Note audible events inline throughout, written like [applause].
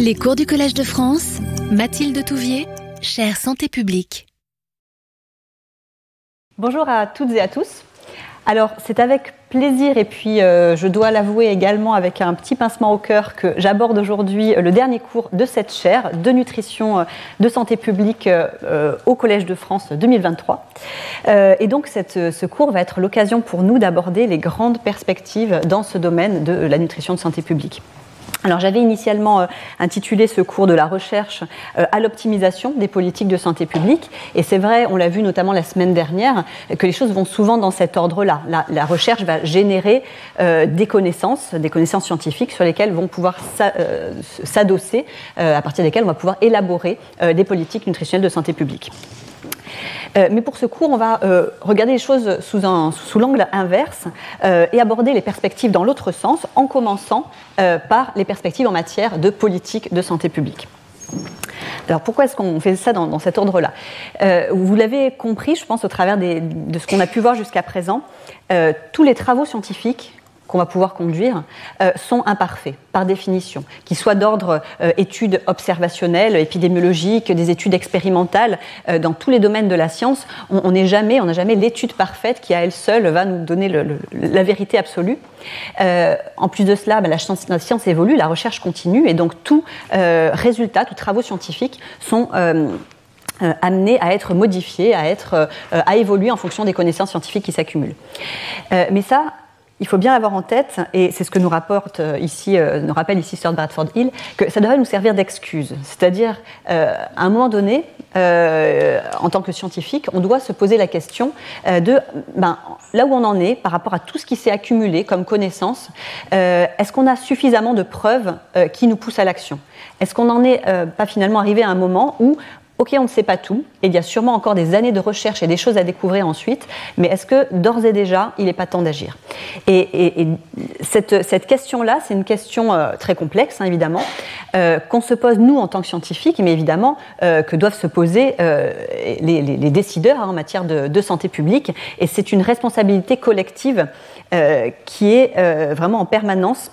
Les cours du Collège de France, Mathilde Touvier, chère santé publique. Bonjour à toutes et à tous. Alors, c'est avec plaisir et puis euh, je dois l'avouer également avec un petit pincement au cœur que j'aborde aujourd'hui le dernier cours de cette chaire de nutrition euh, de santé publique euh, au Collège de France 2023. et donc ce cours va être l'occasion pour nous d'aborder les grandes perspectives dans ce domaine de la nutrition de santé publique. Alors j'avais initialement euh, intitulé ce cours de la recherche euh, à l'optimisation des politiques de santé publique et c'est vrai, on l'a vu notamment la semaine dernière, que les choses vont souvent dans cet ordre-là. La, recherche va générer euh, des connaissances, des connaissances scientifiques sur lesquelles vont pouvoir s'adosser, à partir desquelles on va pouvoir élaborer des politiques nutritionnelles de santé publique. Euh, mais pour ce cours, on va euh, regarder les choses sous, l'angle inverse euh, et aborder les perspectives dans l'autre sens, en commençant par les perspectives en matière de politique de santé publique. Alors pourquoi est-ce qu'on fait ça dans, cet ordre-là? Vous l'avez compris, je pense, au travers de ce qu'on a pu voir jusqu'à présent, tous les travaux scientifiques qu'on va pouvoir conduire euh, sont imparfaits par définition, qu'ils soient d'ordre euh, études observationnelles, épidémiologiques, des études expérimentales, euh, dans tous les domaines de la science, on n'est jamais, n'a jamais l'étude parfaite qui à elle seule va nous donner la vérité absolue. en plus de cela, ben, la, science, évolue, la recherche continue, et donc tout résultat, tous travaux scientifiques sont amenés à être modifiés, à, être, à évoluer en fonction des connaissances scientifiques qui s'accumulent. mais ça, il faut bien avoir en tête, et c'est ce que nous rapporte euh, ici, euh, nous rappelle ici Sir Bradford Hill, que ça devrait nous servir d'excuse. C'est-à-dire, euh, à un moment donné, en tant que scientifique, on doit se poser la question de ben, là où on en est par rapport à tout ce qui s'est accumulé comme connaissance, est-ce qu'on a suffisamment de preuves qui nous poussent à l'action? Est-ce qu'on n'en est pas finalement arrivé à un moment où Ok, on ne sait pas tout, et il y a sûrement encore des années de recherche et des choses à découvrir ensuite, mais est-ce que d'ores et déjà, il n'est pas temps d'agir? Et, cette, question-là, c'est une question euh, très complexe, hein, évidemment, euh, qu'on se pose nous en tant que scientifiques, mais évidemment euh, que doivent se poser les, décideurs hein, en matière de, santé publique, et c'est une responsabilité collective qui est vraiment en permanence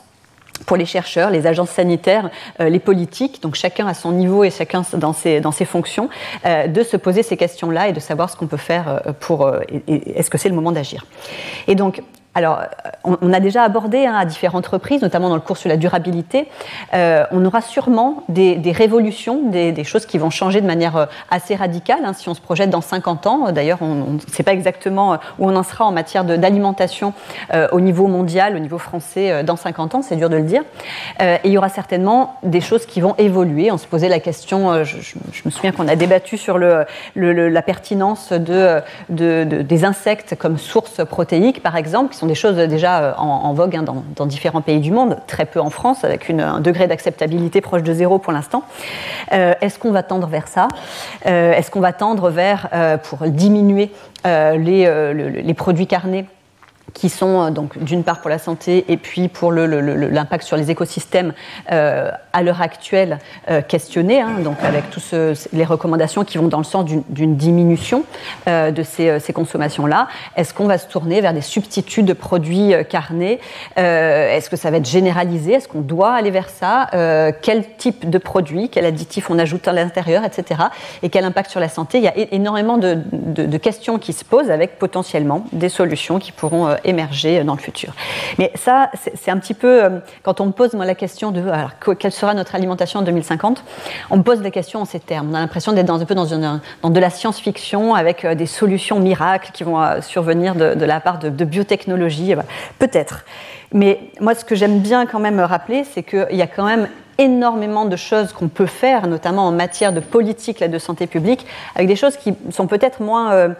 pour les chercheurs, les agences sanitaires, euh, les politiques, donc chacun à son niveau et chacun dans ses, dans ses fonctions, euh, de se poser ces questions-là et de savoir ce qu'on peut faire euh, pour. Est-ce que c'est le moment d'agir Et donc, alors, on, a déjà abordé hein, à différentes reprises, notamment dans le cours sur la durabilité, euh, on aura sûrement des, révolutions, des, choses qui vont changer de manière euh, assez radicale. Hein, si on se projette dans 50 ans, d'ailleurs, on ne sait pas exactement euh, où on en sera en matière d'alimentation au niveau mondial, au niveau français, dans 50 ans, c'est dur de le dire. et il y aura certainement des choses qui vont évoluer. On se posait la question, je, me souviens qu'on a débattu sur la pertinence de, des insectes comme source protéique, par exemple, qui sont des choses déjà euh, en, vogue hein, dans, différents pays du monde, très peu en France, avec un degré d'acceptabilité proche de zéro pour l'instant. Euh, est-ce qu'on va tendre vers ça? Euh, Est-ce qu'on va tendre vers, pour diminuer les, les, produits carnés qui sont euh, donc d'une part pour la santé et puis pour l'impact sur les écosystèmes euh, à l'heure actuelle euh, questionnés, hein, donc avec toutes les recommandations qui vont dans le sens d'une diminution de ces, consommations-là. Est-ce qu'on va se tourner vers des substituts de produits carnés Est-ce que ça va être généralisé Est-ce qu'on doit aller vers ça Quel type de produit Quel additif on ajoute à l'intérieur, etc. Et quel impact sur la santé? Il y a énormément de questions qui se posent avec potentiellement des solutions qui pourront émerger dans le futur. Mais ça, c'est un petit peu, euh, quand on me pose moi, la question de quelle sera notre alimentation en 2050, on me pose la question en ces termes. On a l'impression d'être un peu dans, de la science-fiction avec euh, des solutions miracles qui vont euh, survenir de, la part de, biotechnologie. Peut-être. Mais moi, ce que j'aime bien quand même rappeler, c'est qu'il y a quand même énormément de choses qu'on peut faire, notamment en matière de politique de santé publique, avec des choses qui sont peut-être moins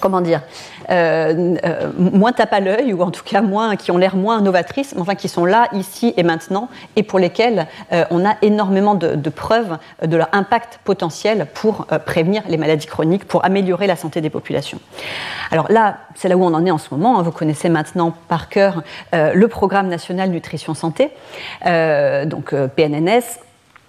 comment dire, euh, euh, moins tape à l'œil, ou en tout cas moins, qui ont l'air moins novatrices, mais enfin qui sont là, ici et maintenant, et pour lesquelles euh, on a énormément de, preuves de leur impact potentiel pour prévenir les maladies chroniques, pour améliorer la santé des populations. Alors là, c'est là où on en est en ce moment. Hein. Vous connaissez maintenant par cœur le Programme national nutrition santé, donc PNNS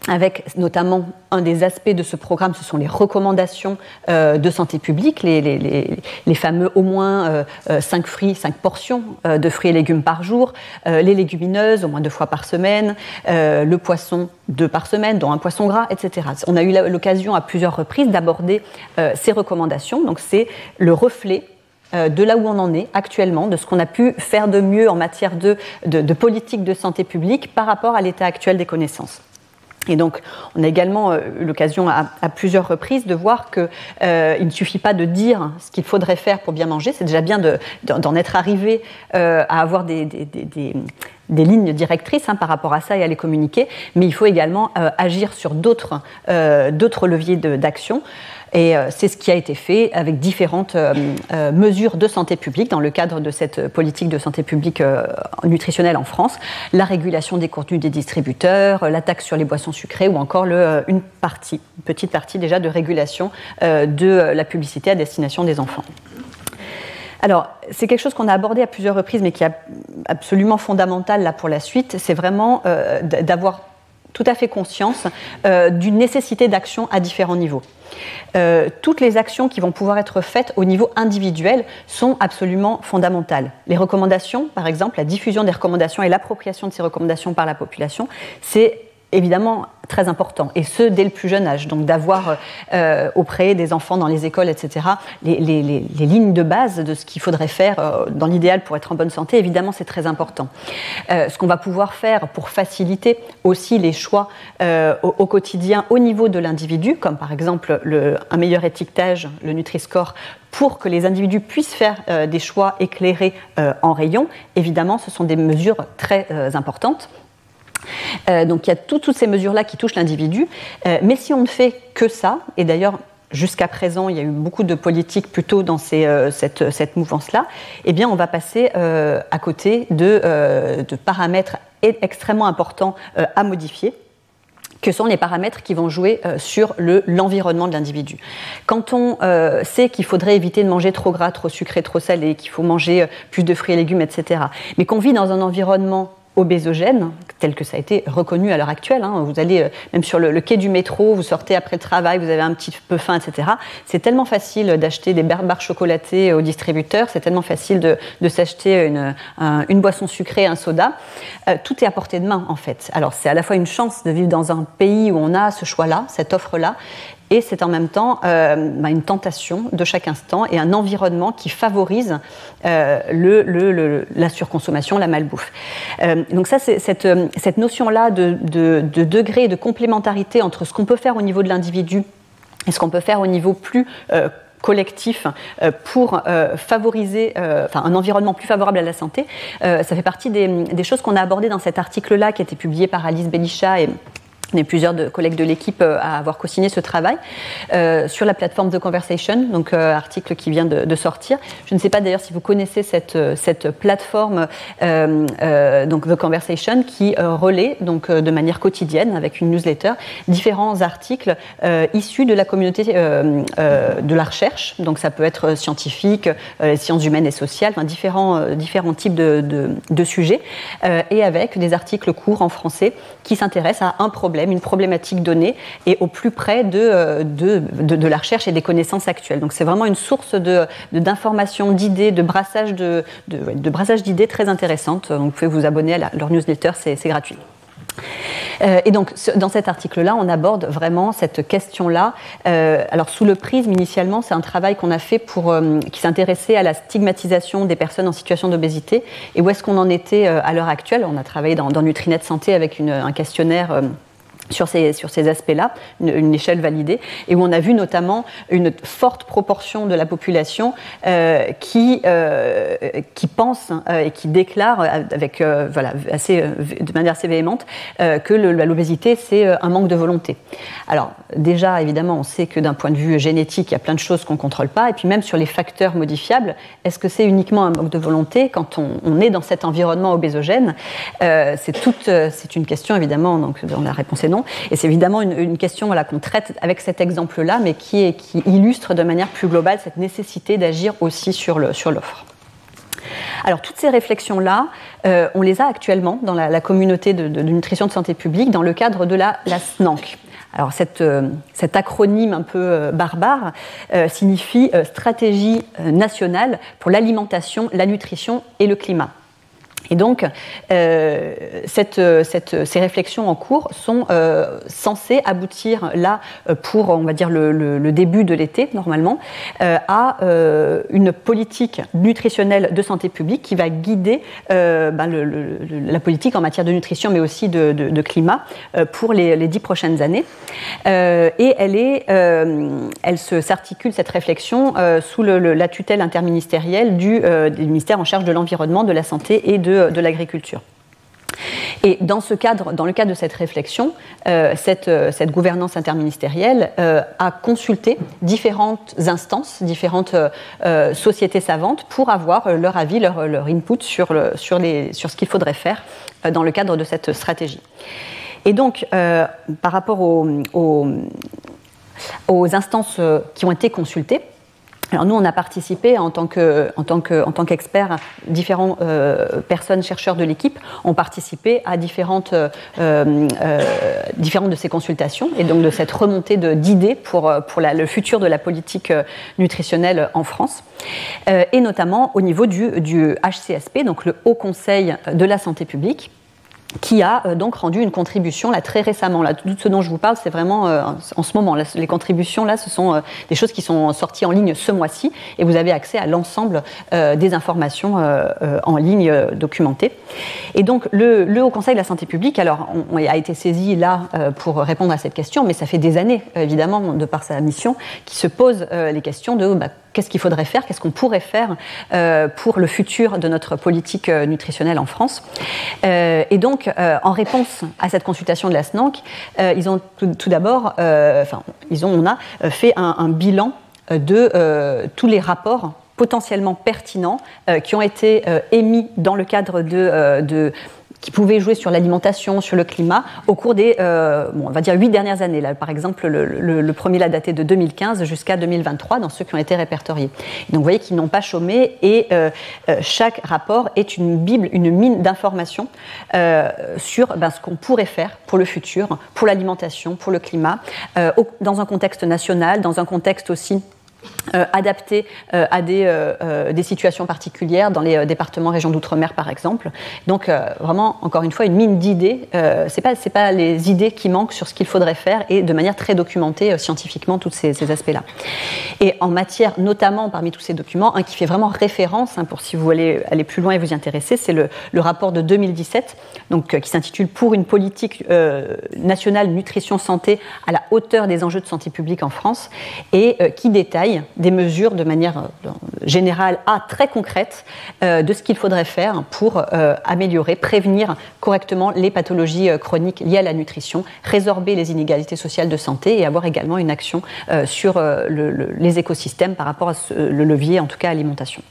avec notamment un des aspects de ce programme, ce sont les recommandations euh, de santé publique, les, fameux au moins 5 fruits, 5 portions de fruits et légumes par jour, les légumineuses au moins deux fois par semaine, le poisson deux par semaine, dont un poisson gras, etc. On a eu l'occasion à plusieurs reprises d'aborder ces recommandations, donc c'est le reflet euh, de là où on en est actuellement, de ce qu'on a pu faire de mieux en matière de, politique de santé publique par rapport à l'état actuel des connaissances. Et donc, on a également euh, eu l'occasion à, plusieurs reprises de voir qu'il euh, ne suffit pas de dire ce qu'il faudrait faire pour bien manger. C'est déjà bien d'en être arrivé à avoir des, lignes directrices hein, par rapport à ça et à les communiquer, mais il faut également agir sur d'autres leviers d'action. Et euh, c'est ce qui a été fait avec différentes euh, euh, mesures de santé publique dans le cadre de cette politique de santé publique nutritionnelle en France. La régulation des contenus des distributeurs, la taxe sur les boissons sucrées ou encore une partie, une petite partie déjà de régulation de la publicité à destination des enfants. Alors, c'est quelque chose qu'on a abordé à plusieurs reprises, mais qui est absolument fondamental là pour la suite. C'est vraiment d'avoir tout à fait conscience d'une nécessité d'action à différents niveaux. Euh, toutes les actions qui vont pouvoir être faites au niveau individuel sont absolument fondamentales. Les recommandations, par exemple, la diffusion des recommandations et l'appropriation de ces recommandations par la population, c'est évidemment très important, et ce, dès le plus jeune âge. Donc d'avoir euh, auprès des enfants dans les écoles, etc., les, lignes de base de ce qu'il faudrait faire euh, dans l'idéal pour être en bonne santé, évidemment, c'est très important. Euh, ce qu'on va pouvoir faire pour faciliter aussi les choix au, quotidien au niveau de l'individu, comme par exemple le, un meilleur étiquetage, le Nutri-Score, pour que les individus puissent faire des choix éclairés en rayon, évidemment, ce sont des mesures très importantes. Euh, donc il y a toutes ces mesures-là qui touchent l'individu. Euh, mais si on ne fait que ça, et d'ailleurs jusqu'à présent il y a eu beaucoup de politiques plutôt dans euh, cette, mouvance-là, eh bien on va passer à côté de, paramètres extrêmement importants à modifier que sont les paramètres qui vont jouer sur l'environnement de l'individu. Quand on sait qu'il faudrait éviter de manger trop gras, trop sucré, trop salé, qu'il faut manger plus de fruits et légumes, etc., mais qu'on vit dans un environnement obésogène, tel que ça a été reconnu à l'heure actuelle. Hein. Vous allez euh, même sur le, quai du métro, vous sortez après le travail, vous avez un petit peu faim, etc. C'est tellement facile d'acheter des barres chocolatées au distributeur, c'est tellement facile de, s'acheter une, une, boisson sucrée, un soda. Euh, tout est à portée de main, en fait. Alors, c'est à la fois une chance de vivre dans un pays où on a ce choix-là, cette offre-là, et c'est en même temps euh, bah, une tentation de chaque instant et un environnement qui favorise euh, la surconsommation, la malbouffe. Euh, donc ça, cette, notion-là de, de, de, degré de complémentarité entre ce qu'on peut faire au niveau de l'individu et ce qu'on peut faire au niveau plus collectif pour favoriser enfin, un environnement plus favorable à la santé. ça fait partie des, des choses qu'on a abordées dans cet article-là qui a été publié par Alice Belisha et on est plusieurs de, collègues de l'équipe euh, à avoir co-signé ce travail euh, sur la plateforme The Conversation, donc euh, article qui vient de, sortir. Je ne sais pas d'ailleurs si vous connaissez cette, plateforme, donc The Conversation, qui relaie donc de manière quotidienne avec une newsletter différents articles issus de la communauté de la recherche. Donc ça peut être scientifique, sciences humaines et sociales, différents, types de sujets, et avec des articles courts en français qui s'intéressent à un problème une problématique donnée, et au plus près de, euh, de, de, la recherche et des connaissances actuelles. Donc c'est vraiment une source d'informations, d'idées, de brassage de, de, brassage d'idées très intéressante. vous pouvez vous abonner à leur newsletter, c'est gratuit. Euh, et donc, dans cet article-là, on aborde vraiment cette question-là. Euh, alors, sous le prisme, initialement, c'est un travail qu'on a fait pour, qui s'intéressait à la stigmatisation des personnes en situation d'obésité et où est-ce qu'on en était à l'heure actuelle. On a travaillé dans, dans Nutrinet Santé avec un questionnaire sur ces, aspects-là, une, échelle validée, et où on a vu notamment une forte proportion de la population euh, qui, euh, qui pense euh, et qui déclare avec, voilà, assez, de manière assez véhémente que l'obésité, c'est un manque de volonté. Alors, déjà, évidemment, on sait que d'un point de vue génétique, il y a plein de choses qu'on ne contrôle pas, et puis même sur les facteurs modifiables, est-ce que c'est uniquement un manque de volonté quand on, on est dans cet environnement obésogène? C'est une question, évidemment, donc la réponse est non. Et c'est évidemment une, question qu'on traite avec cet exemple-là, mais qui, illustre de manière plus globale cette nécessité d'agir aussi sur l'offre. Alors toutes ces réflexions-là, on les a actuellement dans la, communauté de, nutrition de santé publique dans le cadre de la, la SNANC. Alors cette, cet acronyme un peu barbare signifie Stratégie nationale pour l'alimentation, la nutrition et le climat. Et donc, euh, ces réflexions en cours sont euh, censées aboutir là, euh, pour, on va dire, le, début de l'été, normalement, à une politique nutritionnelle de santé publique qui va guider ben, la politique en matière de nutrition, mais aussi de, climat, pour les, dix prochaines années. et elle, est, s'articule, cette réflexion, sous la tutelle interministérielle du, du ministère en charge de l'environnement, de la santé et de de, l'agriculture. Et dans, le cadre de cette réflexion, euh, euh, cette, gouvernance interministérielle euh, a consulté différentes instances, différentes sociétés savantes pour avoir leur avis, leur, input sur, ce qu'il faudrait faire dans le cadre de cette stratégie. Et donc, par rapport aux instances qui ont été consultées, alors nous, on a participé en tant que, qu'experts, différentes euh, personnes chercheurs de l'équipe ont participé à différentes, euh, euh, différentes de ces consultations et donc de cette remontée d'idées pour, pour le futur de la politique nutritionnelle en France et notamment au niveau du, du HCSP, donc le Haut Conseil de la santé publique qui a euh, donc rendu une contribution là très récemment. Là, tout ce dont je vous parle, c'est vraiment euh, en ce moment. les contributions là, ce sont euh, des choses qui sont sorties en ligne ce mois-ci, et vous avez accès à l'ensemble des informations en ligne documentées. Et donc le, Haut Conseil de la santé publique, alors, a été saisi là pour répondre à cette question, mais ça fait des années, évidemment, de par sa mission, qui se pose les questions de bah, qu'est-ce qu'il faudrait faire, qu'est-ce qu'on pourrait faire euh, pour le futur de notre politique euh, nutritionnelle en France. Euh, et donc, en réponse à cette consultation de la SNANC, ils ont tout, d'abord, enfin, ils ont, on a fait un, bilan de tous les rapports potentiellement pertinents qui ont été émis dans le cadre de, de qui pouvaient jouer sur l'alimentation, sur le climat, au cours des, euh, bon, on va dire, huit dernières années. Là, par exemple, le, premier l'a daté de 2015 jusqu'à 2023 dans ceux qui ont été répertoriés. donc, vous voyez qu'ils n'ont pas chômé et euh, euh, chaque rapport est une bible, une mine d'informations sur ben, ce qu'on pourrait faire pour le futur, pour l'alimentation, pour le climat, dans un contexte national, dans un contexte aussi euh, adapté euh, à des, euh, des, situations particulières dans les départements, régions d'outre-mer par exemple. Donc vraiment, encore une fois, une mine d'idées. c'est pas c'est pas les idées qui manquent sur ce qu'il faudrait faire et de manière très documentée scientifiquement tous ces, ces aspects-là. Et en matière, notamment parmi tous ces documents, un qui fait vraiment référence hein, pour si vous voulez aller plus loin et vous y intéresser, c'est le, le, rapport de 2017, donc qui s'intitule Pour une politique nationale nutrition santé à la hauteur des enjeux de santé publique en France et qui détaille des mesures de manière euh, générale à très concrète euh, de ce qu'il faudrait faire pour euh, améliorer, prévenir correctement les pathologies chroniques liées à la nutrition, résorber les inégalités sociales de santé et avoir également une action sur les écosystèmes par rapport à le levier, en tout cas alimentation.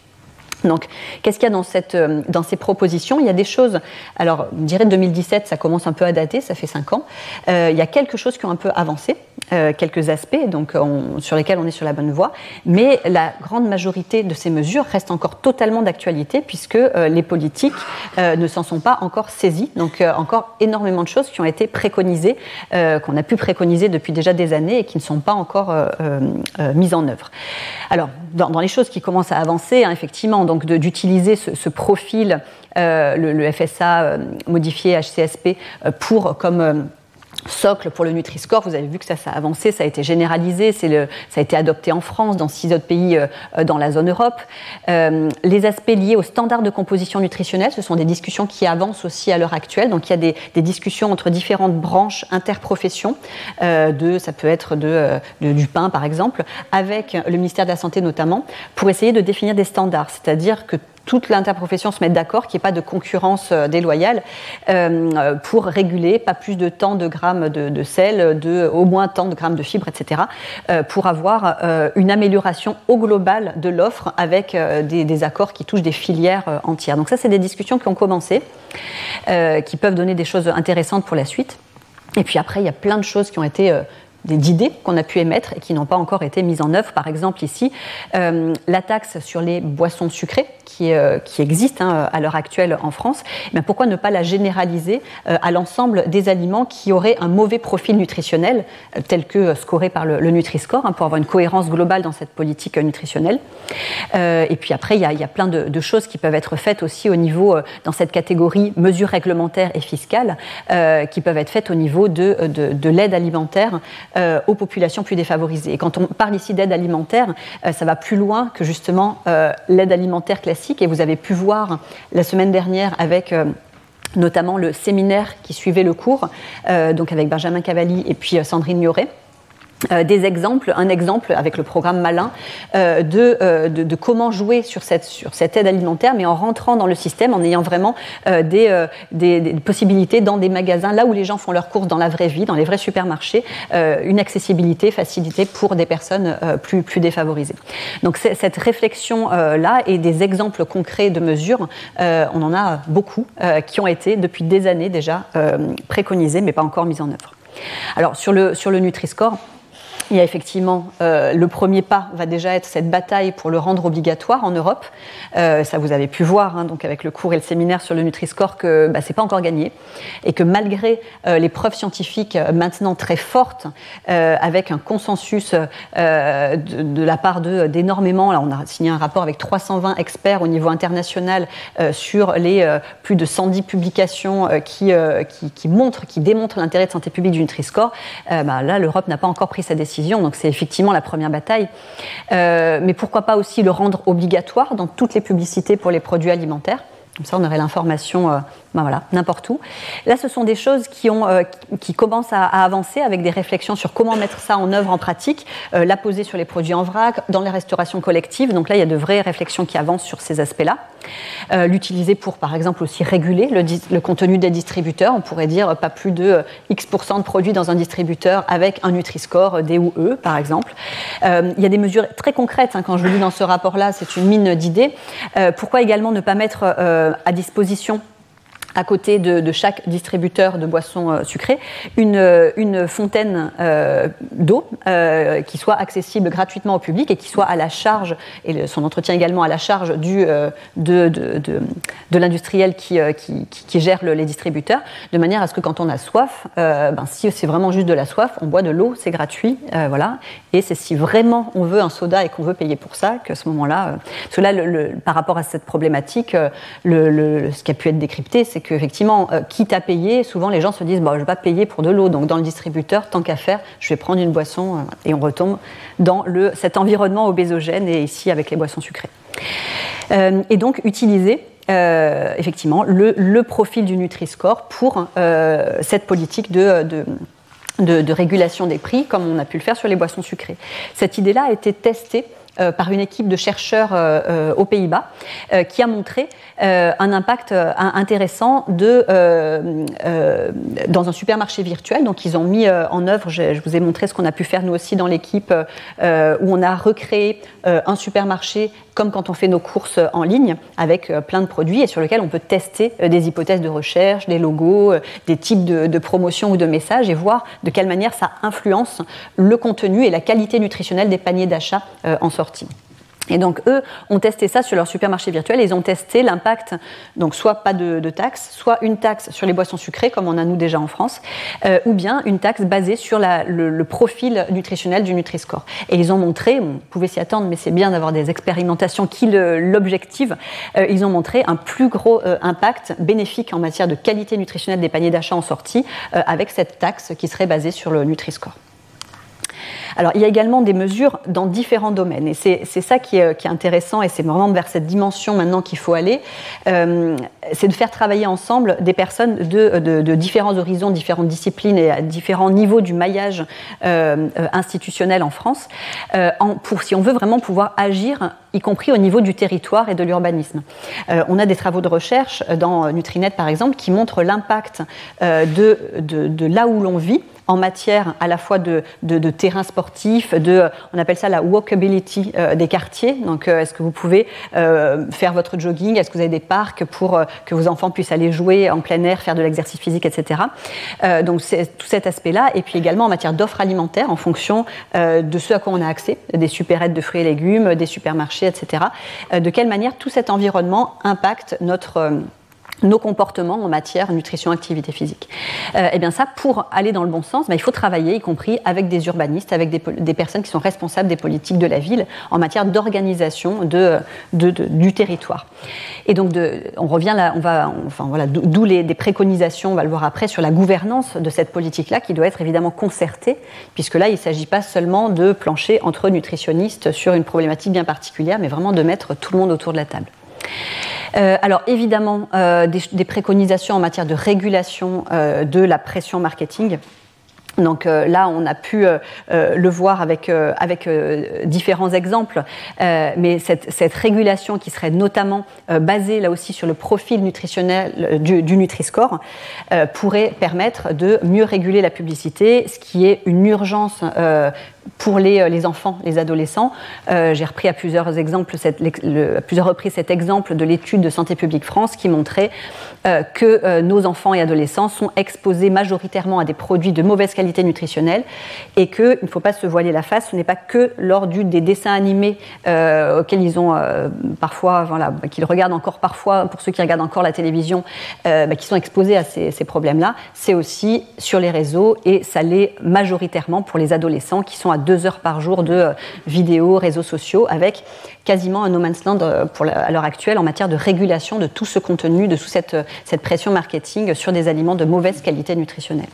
Donc, qu'est-ce qu'il y a dans, ces propositions? Il y a des choses, alors, je dirais 2017, ça commence un peu à dater, ça fait 5 ans. Il y a quelques choses qui ont un peu avancé, euh, quelques aspects donc, sur lesquels on est sur la bonne voie, mais la grande majorité de ces mesures restent encore totalement d'actualité puisque les politiques ne s'en sont pas encore saisies. Donc, encore énormément de choses qui ont été préconisées, qu'on a pu préconiser depuis déjà des années et qui ne sont pas encore mises en œuvre. Alors, dans, les choses qui commencent à avancer, hein, effectivement, donc d'utiliser ce, profil, euh, le, FSA euh, modifié HCSP, euh, pour comme socle pour le Nutri-Score. Vous avez vu que ça, ça a avancé, ça a été généralisé, ça a été adopté en France, dans six autres pays dans la zone Europe. les aspects liés aux standards de composition nutritionnelle, ce sont des discussions qui avancent aussi à l'heure actuelle. Donc il y a des, discussions entre différentes branches interprofessions, de, ça peut être de, du pain par exemple, avec le ministère de la Santé notamment, pour essayer de définir des standards. C'est-à-dire que toute l'interprofession se mette d'accord, qu'il n'y ait pas de concurrence euh, déloyale, euh, pour réguler pas plus de tant de grammes de, sel, de, au moins tant de grammes de fibres, etc., euh, pour avoir une amélioration au global de l'offre avec des, accords qui touchent des filières entières. Donc ça, c'est des discussions qui ont commencé, qui peuvent donner des choses intéressantes pour la suite. Et puis après, il y a plein de choses qui ont été d'idées qu'on a pu émettre et qui n'ont pas encore été mises en œuvre. Par exemple, ici, la taxe sur les boissons sucrées qui, qui existe hein, à l'heure actuelle en France, eh pourquoi ne pas la généraliser à l'ensemble des aliments qui auraient un mauvais profil nutritionnel, tel que scoré par le, Nutri-Score, hein, pour avoir une cohérence globale dans cette politique nutritionnelle. et puis après, il y, y, a plein de, de, choses qui peuvent être faites aussi au niveau, dans cette catégorie mesures réglementaires et fiscales, qui peuvent être faites au niveau de, de, l'aide alimentaire euh, aux populations plus défavorisées. Quand on parle ici d'aide alimentaire, euh, ça va plus loin que justement euh, l'aide alimentaire classique. Et vous avez pu voir la semaine dernière avec notamment le séminaire qui suivait le cours, donc avec Benjamin Cavalli et puis Sandrine Mioret. Euh, des exemples, un exemple avec le programme Malin euh, euh, de, de, comment jouer sur cette, sur cette aide alimentaire, mais en rentrant dans le système, en ayant vraiment des, des, possibilités dans des magasins, là où les gens font leurs courses dans la vraie vie, dans les vrais supermarchés, une accessibilité, facilité pour des personnes plus, plus défavorisées. Donc cette réflexion-là et des exemples concrets de mesures, on en a beaucoup qui ont été depuis des années déjà préconisés, mais pas encore mis en œuvre. Alors sur le, sur le Nutri-Score, il y a effectivement euh, le premier pas va déjà être cette bataille pour le rendre obligatoire en Europe. Euh, ça vous avez pu voir hein, donc avec le cours et le séminaire sur le Nutri-Score que bah, c'est pas encore gagné et que malgré euh, les preuves scientifiques maintenant très fortes, avec un consensus de, la part d'énormément, on a signé un rapport avec 320 experts au niveau international sur les plus de 110 publications qui, qui démontrent l'intérêt de santé publique du Nutri-Score, bah, là l'Europe n'a pas encore pris sa décision donc c'est effectivement la première bataille. Euh, mais pourquoi pas aussi le rendre obligatoire dans toutes les publicités pour les produits alimentaires comme ça, on aurait l'information euh, ben voilà, n'importe où. Là, ce sont des choses qui, ont, euh, qui commencent à, avancer avec des réflexions sur comment mettre ça en œuvre en pratique, la poser sur les produits en vrac, dans les restaurations collectives. Donc là, il y a de vraies réflexions qui avancent sur ces aspects-là. Euh, l'utiliser pour, par exemple, aussi réguler le, contenu des distributeurs. On pourrait dire pas plus de euh, X% de produits dans un distributeur avec un Nutri-Score D ou E, par exemple. Euh, il y a des mesures très concrètes. Hein, quand je le lis dans ce rapport-là, c'est une mine d'idées. pourquoi également ne pas mettre à disposition à côté de, chaque distributeur de boissons euh, sucrées, une, euh, fontaine euh, d'eau qui soit accessible gratuitement au public et qui soit à la charge, et son entretien également à la charge du, de, l'industriel qui, qui, gère les distributeurs, de manière à ce que quand on a soif, ben, si c'est vraiment juste de la soif, on boit de l'eau, c'est gratuit, voilà, et c'est si vraiment on veut un soda et qu'on veut payer pour ça, qu'à ce moment-là, cela, le, par rapport à cette problématique, ce qui a pu être décrypté, c'est qu'effectivement, euh, quitte à payer, souvent les gens se disent bon, je ne vais pas payer pour de l'eau, donc dans le distributeur, tant qu'à faire, je vais prendre une boisson euh, et on retombe dans cet environnement obésogène et ici avec les boissons sucrées. Euh, et donc utiliser effectivement le, profil du Nutri-Score pour cette politique de, régulation des prix, comme on a pu le faire sur les boissons sucrées. Cette idée-là a été testée par une équipe de chercheurs euh, euh, aux Pays-Bas qui a montré un impact intéressant dans un supermarché virtuel. Donc ils ont mis en œuvre, je, vous ai montré ce qu'on a pu faire nous aussi dans l'équipe, où on a recréé un supermarché comme quand on fait nos courses en ligne avec plein de produits et sur lequel on peut tester des hypothèses de recherche, des logos, des types de, de promotions ou de messages et voir de quelle manière ça influence le contenu et la qualité nutritionnelle des paniers d'achat en Et donc eux ont testé ça sur leur supermarché virtuel. Ils ont testé l'impact, donc soit pas de, de, taxe, soit une taxe sur les boissons sucrées comme on a nous déjà en France, euh, ou bien une taxe basée sur le, profil nutritionnel du Nutri-Score. Et ils ont montré, on pouvait s'y attendre, mais c'est bien d'avoir des expérimentations qui l'objectivent. Euh, ils ont montré un plus gros euh, impact bénéfique en matière de qualité nutritionnelle des paniers d'achat en sortie avec cette taxe qui serait basée sur le Nutri-Score. Alors, il y a également des mesures dans différents domaines. Et c'est ça qui est, intéressant, et c'est vraiment vers cette dimension maintenant qu'il faut aller. Euh, c'est de faire travailler ensemble des personnes de, différents horizons, différentes disciplines et à différents niveaux du maillage euh, institutionnel en France, euh, pour, si on veut vraiment pouvoir agir y compris au niveau du territoire et de l'urbanisme. on a des travaux de recherche dans Nutrinet, par exemple, qui montrent l'impact de, de, là où l'on vit en matière à la fois de, terrain sportif, de, on appelle ça la walkability des quartiers. Donc, est-ce que vous pouvez faire votre jogging? Est-ce que vous avez des parcs pour que vos enfants puissent aller jouer en plein air, faire de l'exercice physique, etc. donc, c'est tout cet aspect-là. Et puis également en matière d'offres alimentaires, en fonction de ce à quoi on a accès, des supérettes de fruits et légumes, des supermarchés, etc. de quelle manière tout cet environnement impacte notre nos comportements en matière nutrition, activité physique. Euh, et bien ça, pour aller dans le bon sens, ben, il faut travailler, y compris avec des urbanistes, avec des, personnes qui sont responsables des politiques de la ville en matière d'organisation de, du territoire. Et donc, on revient là, on va, enfin voilà, d'où les des préconisations, on va le voir après, sur la gouvernance de cette politique-là, qui doit être évidemment concertée, puisque là, il ne s'agit pas seulement de plancher entre nutritionnistes sur une problématique bien particulière, mais vraiment de mettre tout le monde autour de la table. Euh, alors évidemment, euh, des, préconisations en matière de régulation euh, de la pression marketing. Donc là, on a pu le voir avec, différents exemples, mais cette, cette, régulation qui serait notamment basée là aussi sur le profil nutritionnel du, du Nutri-Score pourrait permettre de mieux réguler la publicité, ce qui est une urgence pour les, euh, les, enfants, les adolescents. Euh, j'ai repris à plusieurs, exemples à plusieurs reprises cet exemple de l'étude de Santé publique France qui montrait euh, que nos enfants et adolescents sont exposés majoritairement à des produits de mauvaise qualité nutritionnelle et qu'il ne faut pas se voiler la face, ce n'est pas que lors du, des dessins animés auxquels ils ont parfois, voilà, qu'ils regardent encore parfois, pour ceux qui regardent encore la télévision, bah, qui sont exposés à ces, ces problèmes-là, c'est aussi sur les réseaux et ça l'est majoritairement pour les adolescents qui sont à deux heures par jour de euh, vidéos, réseaux sociaux, avec quasiment un no man's land euh, pour à l'heure actuelle en matière de régulation de tout ce contenu, de toute cette, euh, cette pression marketing sur des aliments de mauvaise qualité nutritionnelle.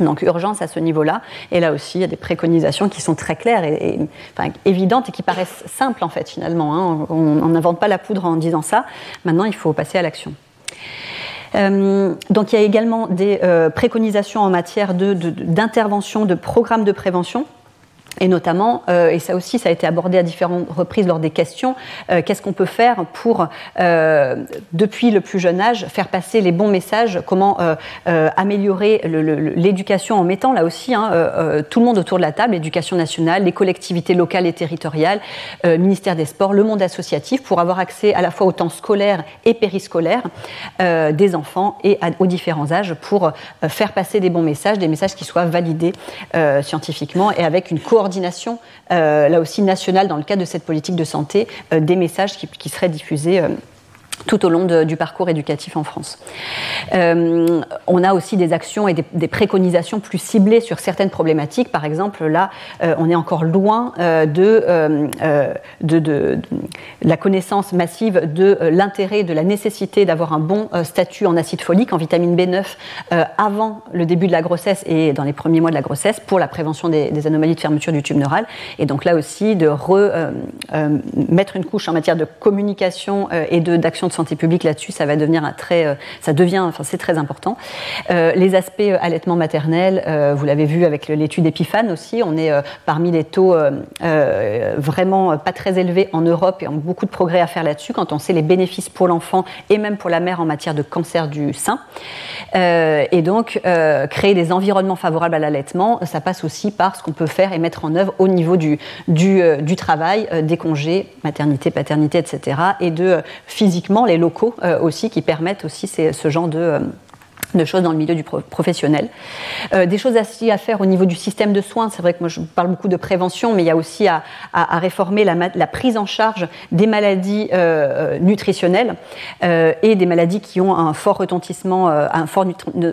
Donc urgence à ce niveau-là. Et là aussi, il y a des préconisations qui sont très claires et, évidentes et qui paraissent simples en fait finalement. Hein. On n'invente pas la poudre en disant ça. Maintenant, il faut passer à l'action. donc il y a également des préconisations en matière d'intervention, de, de programmes de prévention. Et notamment, euh, et ça aussi, ça a été abordé à différentes reprises lors des questions, euh, qu'est-ce qu'on peut faire pour, euh, depuis le plus jeune âge, faire passer les bons messages, comment améliorer l'éducation en mettant là aussi hein, tout le monde autour de la table, l'éducation nationale, les collectivités locales et territoriales, ministère des Sports, le monde associatif, pour avoir accès à la fois au temps scolaire et périscolaire des enfants et aux différents âges, pour faire passer des bons messages, des messages qui soient validés scientifiquement et avec une coordination coordination, euh, là aussi nationale, dans le cadre de cette politique de santé, euh, des messages qui, seraient diffusés euh, tout au long du parcours éducatif en France. Euh, on a aussi des actions et des, préconisations plus ciblées sur certaines problématiques. Par exemple, là, euh, on est encore loin euh, de, la connaissance massive de l'intérêt, de la nécessité d'avoir un bon statut en acide folique, en vitamine B9, avant le début de la grossesse et dans les premiers mois de la grossesse pour la prévention des, anomalies de fermeture du tube neural. Et donc là aussi, de mettre une couche en matière de communication et d'action de santé publique là-dessus, ça va devenir un très, euh, ça devient, enfin c'est très important. Euh, les aspects euh, allaitement maternel, vous l'avez vu avec l'étude Epiphane aussi, on est parmi les taux vraiment pas très élevés en Europe et on a beaucoup de progrès à faire là-dessus quand on sait les bénéfices pour l'enfant et même pour la mère en matière de cancer du sein. et donc créer des environnements favorables à l'allaitement, ça passe aussi par ce qu'on peut faire et mettre en œuvre au niveau du, du, du travail, des congés, maternité, paternité, etc. et de physiquement les locaux euh, aussi qui permettent aussi ce genre de euh, de choses dans le milieu du professionnel. Euh, des choses aussi à faire au niveau du système de soins. C'est vrai que moi je parle beaucoup de prévention, mais il y a aussi à, réformer la, prise en charge des maladies nutritionnelles et des maladies qui ont un fort retentissement,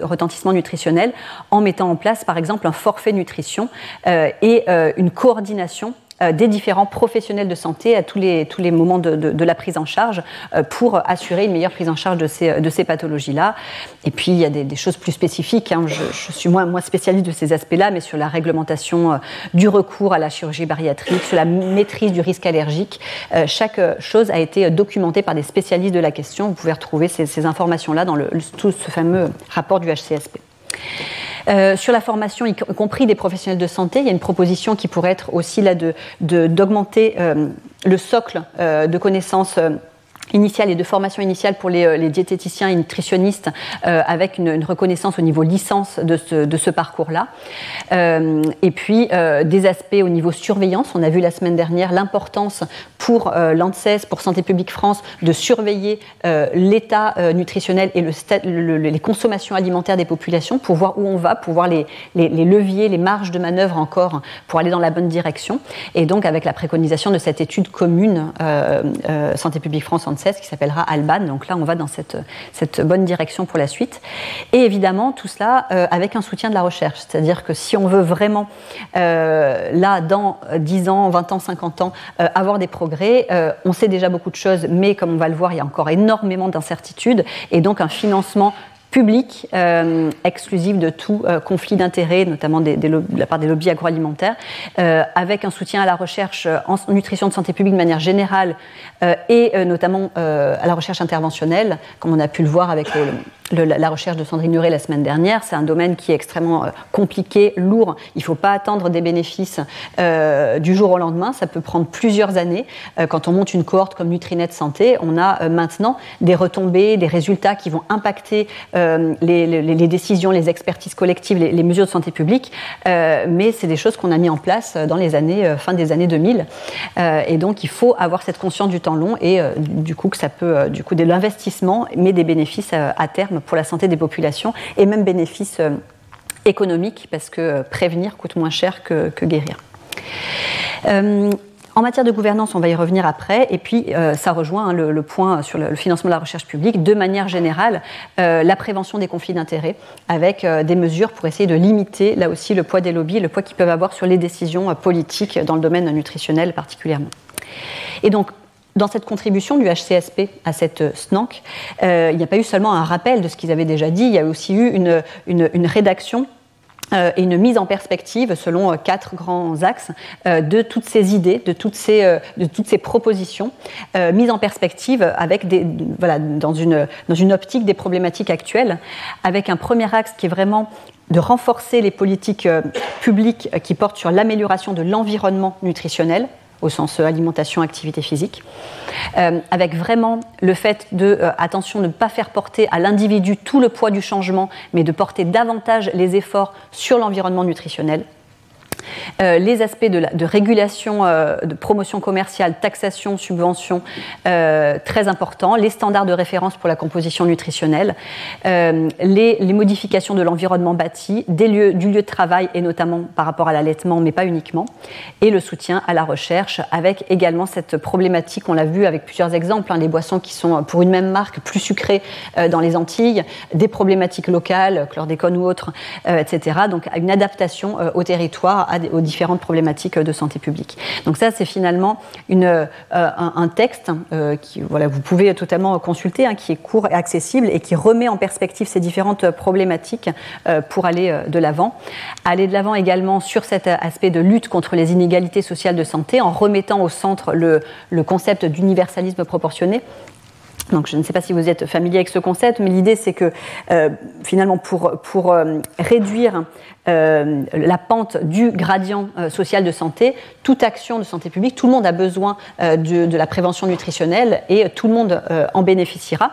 retentissement nutritionnel, en mettant en place par exemple un forfait nutrition et une coordination des différents professionnels de santé à tous les, tous les moments de, la prise en charge euh, pour assurer une meilleure prise en charge de ces, de ces pathologies-là. Et puis, il y a des, choses plus spécifiques. Hein. Je, suis moins, moins spécialiste de ces aspects-là, mais sur la réglementation euh, du recours à la chirurgie bariatrique, sur la maîtrise du risque allergique. chaque chose a été documentée par des spécialistes de la question. Vous pouvez retrouver ces, informations-là dans le, tout ce fameux rapport du HCSP. Euh, sur la formation, y compris des professionnels de santé, il y a une proposition qui pourrait être aussi là d'augmenter euh, le socle euh, de connaissances initiale et de formation initiale pour les, euh, diététiciens et nutritionnistes euh, avec une, reconnaissance au niveau licence de ce, parcours-là. Euh, et puis des aspects au niveau surveillance. On a vu la semaine dernière l'importance pour l'ANSES, pour Santé publique France, de surveiller l'état nutritionnel et le, les consommations alimentaires des populations pour voir où on va, pour voir les, les, leviers, les marges de manœuvre encore pour aller dans la bonne direction. Et donc avec la préconisation de cette étude commune Santé publique France Qui s'appellera Alban. Donc là, on va dans cette, cette, bonne direction pour la suite. Et évidemment, tout cela euh, avec un soutien de la recherche. C'est-à-dire que si on veut vraiment, euh, là, dans 10 ans, 20 ans, 50 ans, euh, avoir des progrès, on sait déjà beaucoup de choses, mais comme on va le voir, il y a encore énormément d'incertitudes. Et donc, un financement public, euh, exclusive de tout euh, conflit d'intérêts, notamment de la part des lobbies agroalimentaires, euh, avec un soutien à la recherche en nutrition de santé publique de manière générale et notamment à la recherche interventionnelle, comme on a pu le voir avec le, la recherche de Sandrine Nuret la semaine dernière, c'est un domaine qui est extrêmement euh, compliqué, lourd. Il ne faut pas attendre des bénéfices euh, du jour au lendemain. Ça peut prendre plusieurs années. Euh, quand on monte une cohorte comme Nutrinet Santé, on a maintenant des retombées, des résultats qui vont impacter les, décisions, les expertises collectives, les, mesures de santé publique. mais c'est des choses qu'on a mis en place dans les années, fin des années 2000. et donc, il faut avoir cette conscience du temps long et du coup que ça peut, du coup, de l'investissement, mais des bénéfices à terme pour la santé des populations et même bénéfices euh, économiques parce que euh, prévenir coûte moins cher que, guérir. Euh, en matière de gouvernance, on va y revenir après, et puis ça rejoint hein, le, point sur le, financement de la recherche publique. De manière générale, la prévention des conflits d'intérêts, avec des mesures pour essayer de limiter là aussi le poids des lobbies, le poids qu'ils peuvent avoir sur les décisions politiques dans le domaine nutritionnel particulièrement. Et donc, dans cette contribution du HCSP à cette euh, SNANC, euh, il n'y a pas eu seulement un rappel de ce qu'ils avaient déjà dit, il y a aussi eu une, une, rédaction euh, et une mise en perspective selon quatre grands axes de toutes ces idées, de toutes ces, de toutes ces propositions, mise en perspective avec des, voilà, dans, une, dans une optique des problématiques actuelles, avec un premier axe qui est vraiment de renforcer les politiques publiques qui portent sur l'amélioration de l'environnement nutritionnel, au sens euh, alimentation, activité physique, euh, avec vraiment le fait de, euh, attention, ne pas faire porter à l'individu tout le poids du changement, mais de porter davantage les efforts sur l'environnement nutritionnel. Euh, les aspects de, régulation, euh, de promotion commerciale, taxation, subvention, euh, très importants, les standards de référence pour la composition nutritionnelle, les, modifications de l'environnement bâti, des lieux, du lieu de travail et notamment par rapport à l'allaitement, mais pas uniquement, et le soutien à la recherche avec également cette problématique, on l'a vu avec plusieurs exemples, hein, les boissons qui sont pour une même marque plus sucrées dans les Antilles, des problématiques locales, chlordécone ou autres, etc. Donc une adaptation au territoire aux différentes problématiques de santé publique. Donc ça, c'est finalement une, euh, un, texte euh, qui, voilà, vous pouvez totalement consulter, hein, qui est court et accessible et qui remet en perspective ces différentes problématiques euh, pour aller de l'avant. Aller de l'avant également sur cet aspect de lutte contre les inégalités sociales de santé en remettant au centre le, le concept d'universalisme proportionné donc, je ne sais pas si vous êtes familier avec ce concept, mais l'idée c'est que finalement pour, pour réduire euh, la pente du gradient euh, social de santé, toute action de santé publique, tout le monde a besoin euh, de, la prévention nutritionnelle et tout le monde en bénéficiera.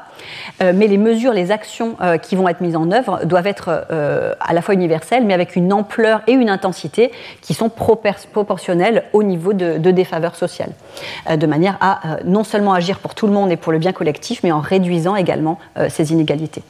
mais les mesures, les actions qui vont être mises en œuvre doivent être à la fois universelles, mais avec une ampleur et une intensité qui sont proportionnelles au niveau de, défaveur sociale, de manière à non seulement agir pour tout le monde et pour le bien collectif, mais en réduisant également ces inégalités.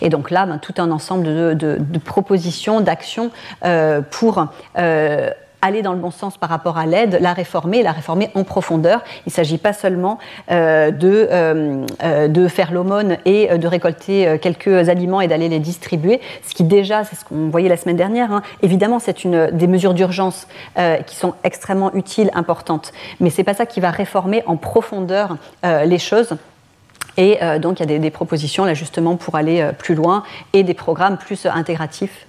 Et donc là, ben, tout un ensemble de, de propositions, d'actions euh, pour euh, aller dans le bon sens par rapport à l'aide, la réformer, la réformer en profondeur. Il ne s'agit pas seulement euh, de, faire l'aumône et de récolter quelques aliments et d'aller les distribuer, ce qui déjà, c'est ce qu'on voyait la semaine dernière, hein. évidemment c'est une, des mesures d'urgence qui sont extrêmement utiles, importantes, mais ce n'est pas ça qui va réformer en profondeur les choses. Et euh, donc, il y a des, propositions là justement pour aller euh, plus loin et des programmes plus euh, intégratifs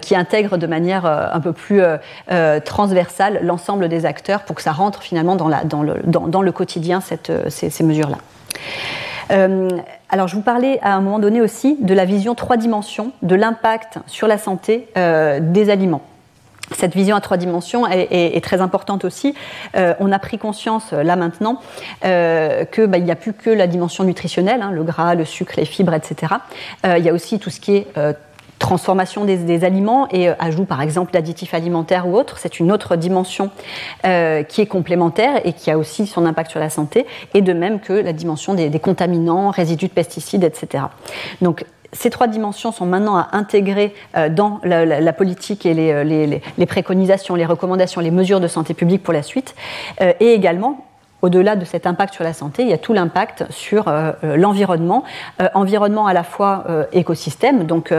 qui intègrent de manière un peu plus transversale l'ensemble des acteurs pour que ça rentre finalement dans, le, quotidien, ces, mesures-là. alors, je vous parlais à un moment donné aussi de la vision trois dimensions de l'impact sur la santé des aliments. Cette vision à trois dimensions est, très importante aussi. Euh, on a pris conscience là maintenant euh, qu'il bah, n'y a plus que la dimension nutritionnelle, hein, le gras, le sucre, les fibres, etc. il y a aussi tout ce qui est transformation des, aliments et ajout par exemple d'additifs alimentaires ou autres. C'est une autre dimension qui est complémentaire et qui a aussi son impact sur la santé, et de même que la dimension des, des contaminants, résidus de pesticides, etc. Donc ces trois dimensions sont maintenant à intégrer euh, dans la, politique et euh, les, préconisations, les recommandations, les mesures de santé publique pour la suite. Euh, et également, au-delà de cet impact sur la santé, il y a tout l'impact sur l'environnement. environnement à la fois écosystème, donc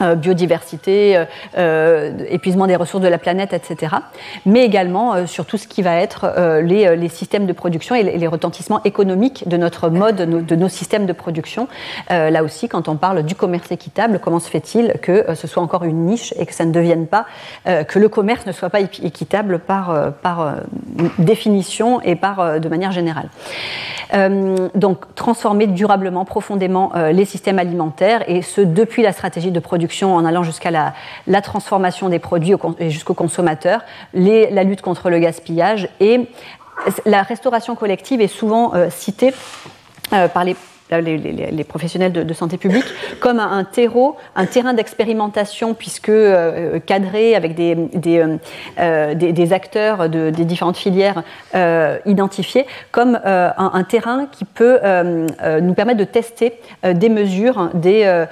euh, biodiversité, euh, euh, épuisement des ressources de la planète, etc. Mais également sur tout ce qui va être les, systèmes de production et les, retentissements économiques de notre mode, de nos, systèmes de production. là aussi, quand on parle du commerce équitable, comment se fait-il que ce soit encore une niche et que ça ne devienne pas, que le commerce ne soit pas équitable par, par définition et par, de manière générale Donc, transformer durablement, profondément les systèmes alimentaires et ce depuis la stratégie de production en allant jusqu'à la, transformation des produits jusqu'au consommateur, la lutte contre le gaspillage et la restauration collective est souvent euh, citée euh, par les les, professionnels de, santé publique, comme un, terreau, un terrain d'expérimentation, puisque euh, cadré avec des, des, euh, acteurs de, des différentes filières euh, identifiés, comme un, terrain qui peut nous permettre de tester des mesures des,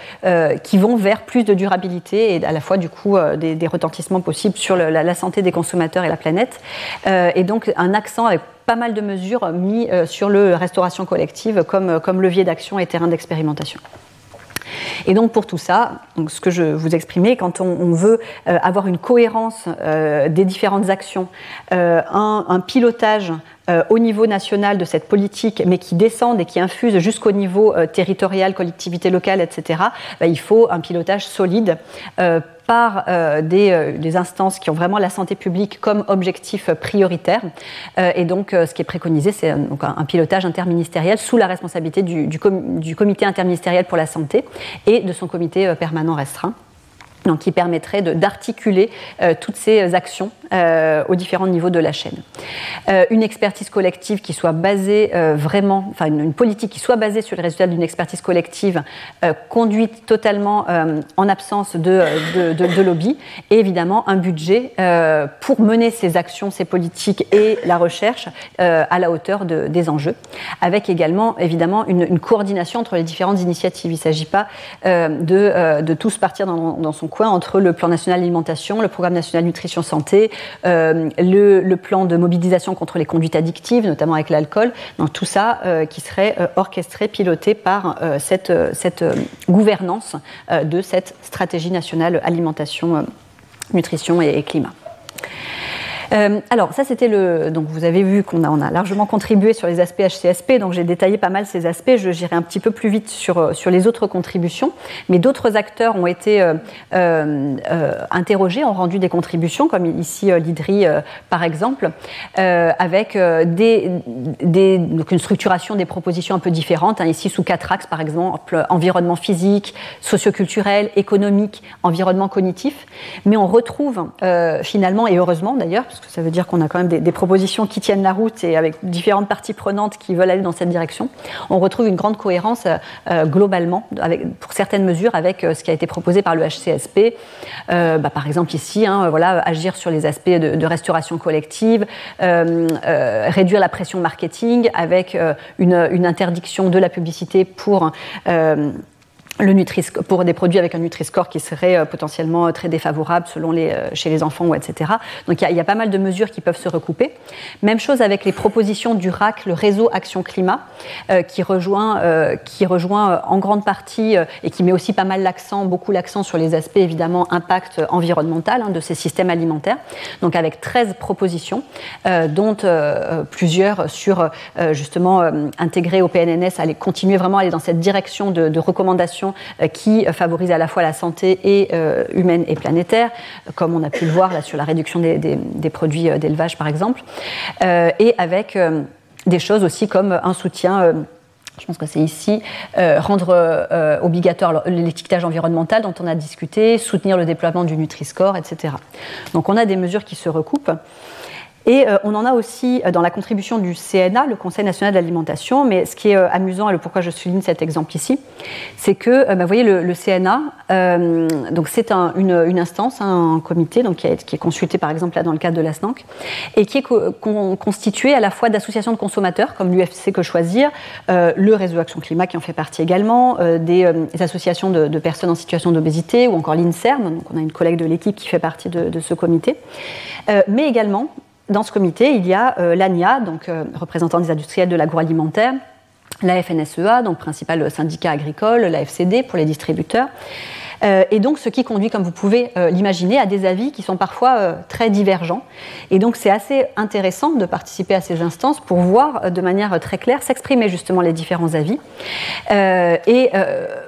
qui vont vers plus de durabilité et à la fois du coup des, retentissements possibles sur la, la, santé des consommateurs et la planète. et donc un accent avec pas mal de mesures mises euh, sur le restauration collective comme, euh, comme levier d'action et terrain d'expérimentation. Et donc pour tout ça, ce que je vous exprimais, quand on, veut euh, avoir une cohérence des différentes actions, un, pilotage au niveau national de cette politique, mais qui descende et qui infuse jusqu'au niveau territorial, collectivité locale, etc., bah, il faut un pilotage solide par euh, euh, des, instances qui ont vraiment la santé publique comme objectif prioritaire. Euh, et donc, ce qui est préconisé, c'est un, pilotage interministériel sous la responsabilité du comité interministériel pour la santé et de son comité permanent restreint donc qui permettrait d'articuler euh, toutes ces actions euh, aux différents niveaux de la chaîne. Euh, une expertise collective qui soit basée vraiment, enfin une, politique qui soit basée sur les résultats d'une expertise collective conduite totalement en absence de, de, lobby et évidemment un budget pour mener ces actions, ces politiques et la recherche à la hauteur des enjeux, avec également évidemment une, coordination entre les différentes initiatives. Il ne s'agit pas de, de tous partir dans, dans son entre le plan national alimentation, le programme national nutrition santé, euh, le, plan de mobilisation contre les conduites addictives, notamment avec l'alcool. Tout ça euh, qui serait euh, orchestré, piloté par cette, cette gouvernance de cette stratégie nationale alimentation, nutrition et climat. Euh, alors, ça, c'était le. Donc, vous avez vu qu'on a, a largement contribué sur les aspects HCSP, donc j'ai détaillé pas mal ces aspects. Je J'irai un petit peu plus vite sur, euh, sur les autres contributions. Mais d'autres acteurs ont été euh, interrogés, ont rendu des contributions, comme ici l'IDRI, par exemple, avec des, donc une structuration des propositions un peu différentes. Hein, ici, sous quatre axes, par exemple, environnement physique, socioculturel, économique, environnement cognitif. Mais on retrouve finalement, et heureusement d'ailleurs, ça veut dire qu'on a quand même des, propositions qui tiennent la route et avec différentes parties prenantes qui veulent aller dans cette direction. On retrouve une grande cohérence euh, euh, globalement, pour certaines mesures, avec euh, ce qui a été proposé par le HCSP. Bah, par exemple, ici, hein, voilà, agir sur les aspects de, restauration collective, réduire la pression marketing avec une, interdiction de la publicité pour le pour des produits avec un Nutri-Score qui serait euh, potentiellement euh, très défavorable selon les, euh, chez les enfants, etc. Donc il y, a pas mal de mesures qui peuvent se recouper. Même chose avec les propositions du RAC, le réseau Action Climat, qui rejoint, qui rejoint en grande partie et qui met aussi pas mal l'accent, beaucoup l'accent sur les aspects évidemment impact environnemental hein, de ces systèmes alimentaires. Donc avec 13 propositions, dont plusieurs sur justement intégrer au PNNS, aller continuer vraiment à aller dans cette direction de, de recommandations euh, qui favorise à la fois la santé et, euh, humaine et planétaire, comme on a pu le voir là, sur la réduction des, produits euh, d'élevage par exemple, et avec des choses aussi comme un soutien je pense que c'est ici, rendre obligatoire l'étiquetage environnemental dont on a discuté, soutenir le déploiement du Nutri-Score, etc. Donc on a des mesures qui se recoupent. Et euh, on en a aussi euh, dans la contribution du CNA, le Conseil national de l'alimentation. Mais ce qui est euh, amusant et le pourquoi je souligne cet exemple ici, c'est que, bah, vous voyez, le, CNA, donc c'est une, instance, hein, un comité, donc qui, est consulté par exemple là dans le cadre de la SNANC, et qui est constitué à la fois d'associations de consommateurs comme l'UFC Que Choisir, le Réseau Action Climat qui en fait partie également, des, associations de, personnes en situation d'obésité ou encore l'INSERM, donc on a une collègue de l'équipe qui fait partie de, de ce comité, mais également dans ce comité, il y a euh, l'ANIA, donc euh, représentant des industriels de l'agroalimentaire, la FNSEA, donc principal syndicat agricole, la FCD pour les distributeurs, et donc ce qui conduit, comme vous pouvez euh, l'imaginer, à des avis qui sont parfois euh, très divergents. Et donc c'est assez intéressant de participer à ces instances pour voir de manière très claire s'exprimer justement les différents avis. et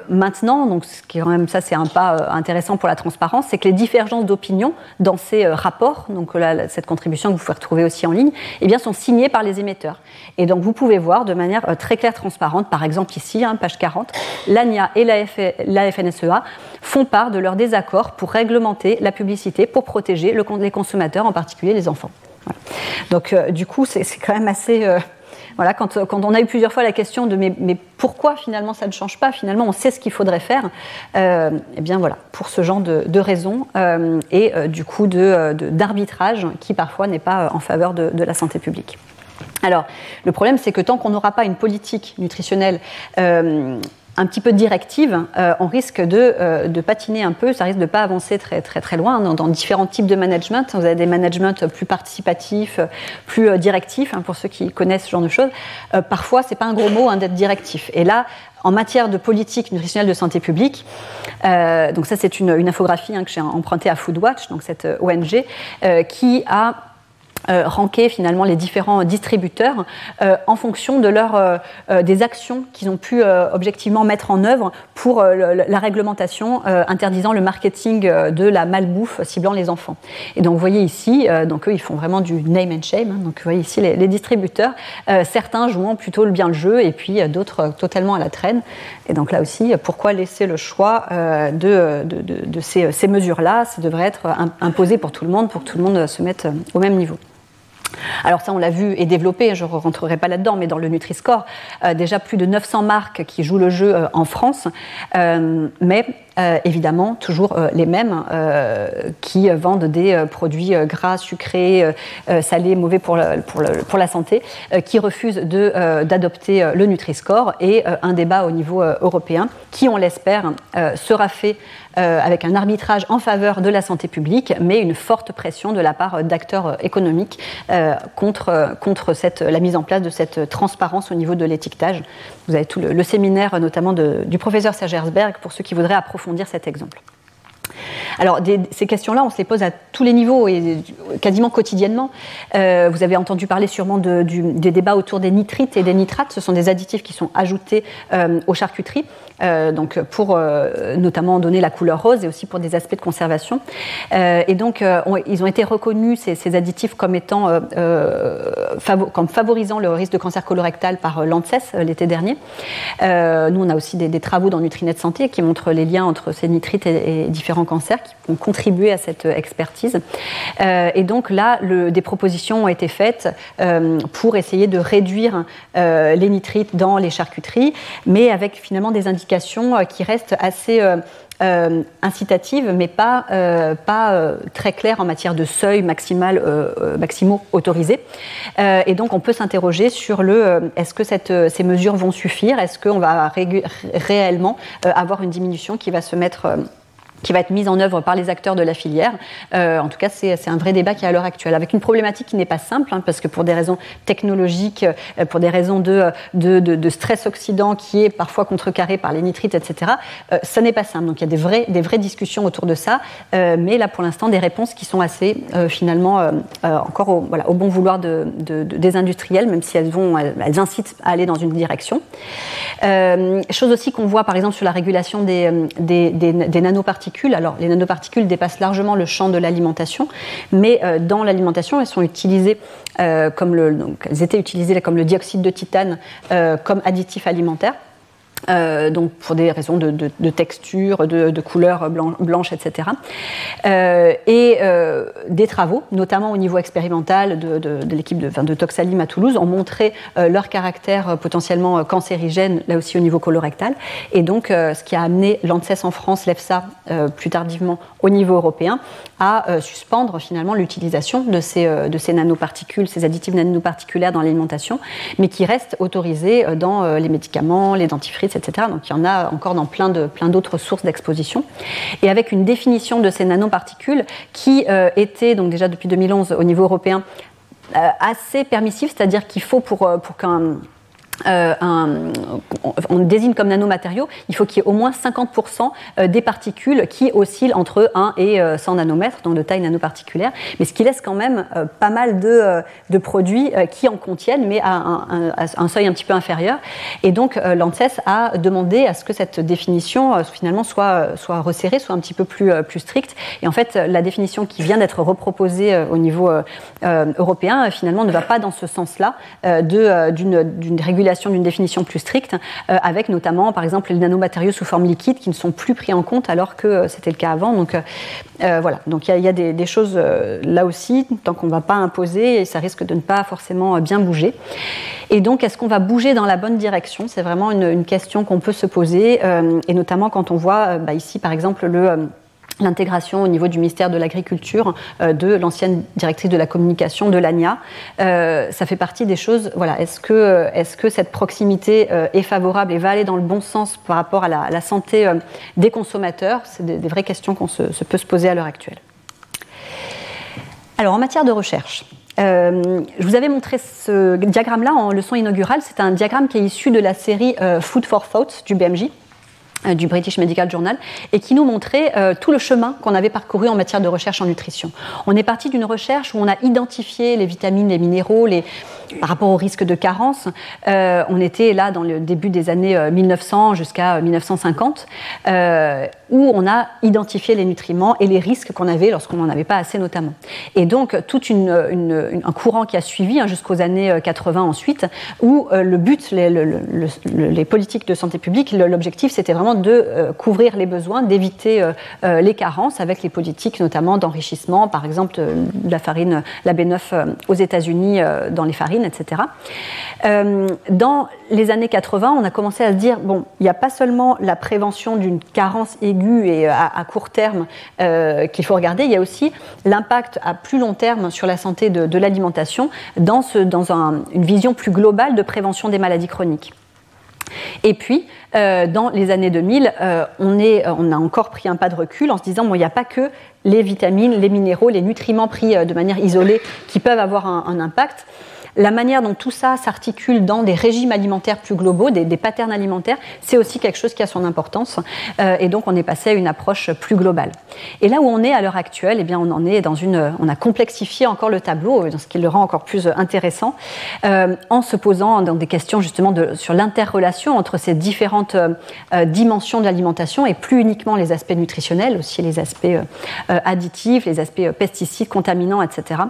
maintenant, donc ce qui est quand même ça c'est un pas intéressant pour la transparence, c'est que les divergences d'opinion dans ces rapports, donc cette contribution que vous pouvez retrouver aussi en ligne, eh bien sont signées par les émetteurs. Et donc vous pouvez voir de manière très claire, transparente, par exemple ici, hein, page 40, l'ANIA et la FNSEA font part de leur désaccord pour réglementer la publicité, pour protéger le, les consommateurs, en particulier les enfants. Donc, euh, du coup, c'est quand même assez. Euh, voilà, quand, quand, on a eu plusieurs fois la question de mais, mais, pourquoi finalement ça ne change pas? Finalement, on sait ce qu'il faudrait faire. Euh, eh bien voilà, pour ce genre de, de raisons et du coup d'arbitrage de, qui parfois n'est pas en faveur de, de, la santé publique. Alors, le problème, c'est que tant qu'on n'aura pas une politique nutritionnelle un petit peu directive, euh, on risque de, euh, de, patiner un peu, ça risque de ne pas avancer très, très, très loin dans, différents types de management. Vous avez des managements plus participatifs, plus euh, directifs, hein, pour ceux qui connaissent ce genre de choses. parfois, c'est pas un gros mot hein, d'être directif. Et là, en matière de politique nutritionnelle de santé publique, donc ça c'est une, infographie hein, que j'ai empruntée à Foodwatch, donc cette ONG, qui a euh, finalement les différents distributeurs euh, en fonction de leur, euh, des actions qu'ils ont pu objectivement mettre en œuvre pour la réglementation interdisant le marketing de la malbouffe ciblant les enfants. Et donc vous voyez ici, donc eux ils font vraiment du name and shame. Hein. donc vous voyez ici les, distributeurs, certains jouant plutôt bien le jeu et puis d'autres totalement à la traîne. Et donc là aussi, pourquoi laisser le choix de, de, de, ces, ces mesures-là? Ça devrait être imposé pour tout le monde, pour que tout le monde se mette au même niveau. Alors ça, on l'a vu et développé, je ne rentrerai pas là-dedans, mais dans le Nutri-Score, euh, déjà plus de 900 marques qui jouent le jeu euh, en France, euh, mais évidemment toujours les mêmes qui vendent des produits gras, sucrés, salés, mauvais pour, la santé, qui refusent d'adopter le Nutri-Score et un débat au niveau européen qui, on l'espère, sera fait euh, avec un arbitrage en faveur de la santé publique, mais une forte pression de la part d'acteurs économiques euh, contre, la mise en place de cette transparence au niveau de l'étiquetage. Vous avez tout le, séminaire notamment du professeur Serge Herzberg pour ceux qui voudraient approfondir cet exemple. Alors, ces questions-là, on se les pose à tous les niveaux et quasiment quotidiennement. Euh, vous avez entendu parler sûrement des débats autour des nitrites et des nitrates. Ce sont des additifs qui sont ajoutés euh, aux charcuteries, euh, donc pour notamment donner la couleur rose et aussi pour des aspects de conservation. et donc, ils ont été reconnus, ces, additifs, comme étant comme favorisant le risque de cancer colorectal par l'ANSES l'été dernier. nous, on a aussi des, travaux dans Nutrinet Santé qui montrent les liens entre ces nitrites et, différents cancers qui ont contribué à cette expertise. Euh, et donc là, des propositions ont été faites euh, pour essayer de réduire euh, les nitrites dans les charcuteries, mais avec finalement des indications qui restent assez incitatives, mais pas, pas très claires en matière de seuil maximal, maximaux autorisés. et donc on peut s'interroger sur le est-ce que ces mesures vont suffire? Est-ce qu'on va réellement avoir une diminution qui va se mettre qui va être mise en œuvre par les acteurs de la filière. Euh, en tout cas, c'est un vrai débat qui est à l'heure actuelle, avec une problématique qui n'est pas simple, hein, parce que pour des raisons technologiques, euh, pour des raisons de, stress oxydant qui est parfois contrecarré par les nitrites, etc., euh, ça n'est pas simple. Donc il y a des, vraies discussions autour de ça, mais là, pour l'instant, des réponses qui sont assez, finalement, encore au, bon vouloir de, des industriels, même si elles, vont, elles, incitent à aller dans une direction. chose aussi qu'on voit, par exemple, sur la régulation des, des nanoparticules Alors, les nanoparticules dépassent largement le champ de l'alimentation, mais dans l'alimentation, elles sont donc, elles étaient utilisées comme le dioxyde de titane comme additif alimentaire. Euh, donc pour des raisons de, texture, de, couleur blanche, etc. Euh, et euh, des travaux, notamment au niveau expérimental de, l'équipe de, Toxalim à Toulouse, ont montré leur caractère potentiellement cancérigène, là aussi au niveau colorectal. Et donc, ce qui a amené l'ANSES en France, l'EFSA plus tardivement au niveau européen, à suspendre finalement l'utilisation de ces, de ces nanoparticules, ces additifs nanoparticulaires dans l'alimentation, mais qui restent autorisés dans les médicaments, les dentifrices, etc. Donc il y en a encore dans plein d'autres plein sources d'exposition. Et avec une définition de ces nanoparticules qui euh, était, donc déjà depuis 2011 au niveau européen, euh, assez permissive, c'est-à-dire qu'il faut pour, euh, pour qu'un euh, on désigne comme nanomatériaux, il faut qu'il y ait au moins 50% euh, des particules qui oscillent entre 1 et 100 euh, nanomètres, donc de taille nanoparticulaire, mais ce qui laisse quand même pas mal de, produits qui en contiennent, mais à un, seuil un petit peu inférieur. Et donc l'ANSES a demandé à ce que cette définition finalement soit, soit resserrée, soit un petit peu plus, plus stricte. Et en fait, la définition qui vient d'être reproposée au niveau européen, finalement, ne va pas dans ce sens-là d'une régulation d'une définition plus stricte, euh, avec notamment, par exemple, les nanomatériaux sous forme liquide qui ne sont plus pris en compte alors que euh, c'était le cas avant. Donc euh, voilà, donc il y, a des, choses là aussi, tant qu'on ne va pas imposer, ça risque de ne pas forcément bien bouger. Et donc, est-ce qu'on va bouger dans la bonne direction? C'est vraiment une, question qu'on peut se poser, et notamment quand on voit bah, ici, par exemple, le l'intégration au niveau du ministère de l'Agriculture euh, de l'ancienne directrice de la communication de l'ANIA. Euh, ça fait partie des choses. Voilà, est-ce que, est que cette proximité euh, est favorable et va aller dans le bon sens par rapport à la, santé des consommateurs? C'est des, vraies questions qu'on se, peut se poser à l'heure actuelle. Alors, en matière de recherche, je vous avais montré ce diagramme-là en leçon inaugurale. C'est un diagramme qui est issu de la série Food for Thought du BMJ. Euh, du British Medical Journal, et qui nous montrait euh, tout le chemin qu'on avait parcouru en matière de recherche en nutrition. On est parti d'une recherche où on a identifié les vitamines, les minéraux, les, par rapport au risque de carence. Euh, on était là dans le début des années 1900 jusqu'à 1950, où on a identifié les nutriments et les risques qu'on avait lorsqu'on n'en avait pas assez notamment. Et donc tout une, un courant qui a suivi hein, jusqu'aux années 80 ensuite, où le but, les, les politiques de santé publique, l'objectif c'était vraiment de euh, couvrir les besoins, d'éviter euh, euh, les carences avec les politiques notamment d'enrichissement, par exemple de la farine, la B9 aux États-Unis dans les farines, etc. dans les années 80, on a commencé à se dire bon, il n'y a pas seulement la prévention d'une carence aiguë et à, court terme qu'il faut regarder, il y a aussi l'impact à plus long terme sur la santé de, l'alimentation dans, une vision plus globale de prévention des maladies chroniques. Et puis, euh, dans les années 2000, euh, on, est, on, a encore pris un pas de recul en se disant, bon, n'y a pas que les vitamines, les minéraux, les nutriments pris euh, de manière isolée qui peuvent avoir un impact la manière dont tout ça s'articule dans des régimes alimentaires plus globaux, des, patterns alimentaires, c'est aussi quelque chose qui a son importance. Euh, et donc, on est passé à une approche plus globale. Et là où on est à l'heure actuelle, eh bien, on en est dans on a complexifié encore le tableau, ce qui le rend encore plus intéressant, euh, en se posant des questions justement sur l'interrelation entre ces différentes euh, dimensions de l'alimentation et plus uniquement les aspects nutritionnels, aussi les aspects additifs, les aspects pesticides, contaminants, etc.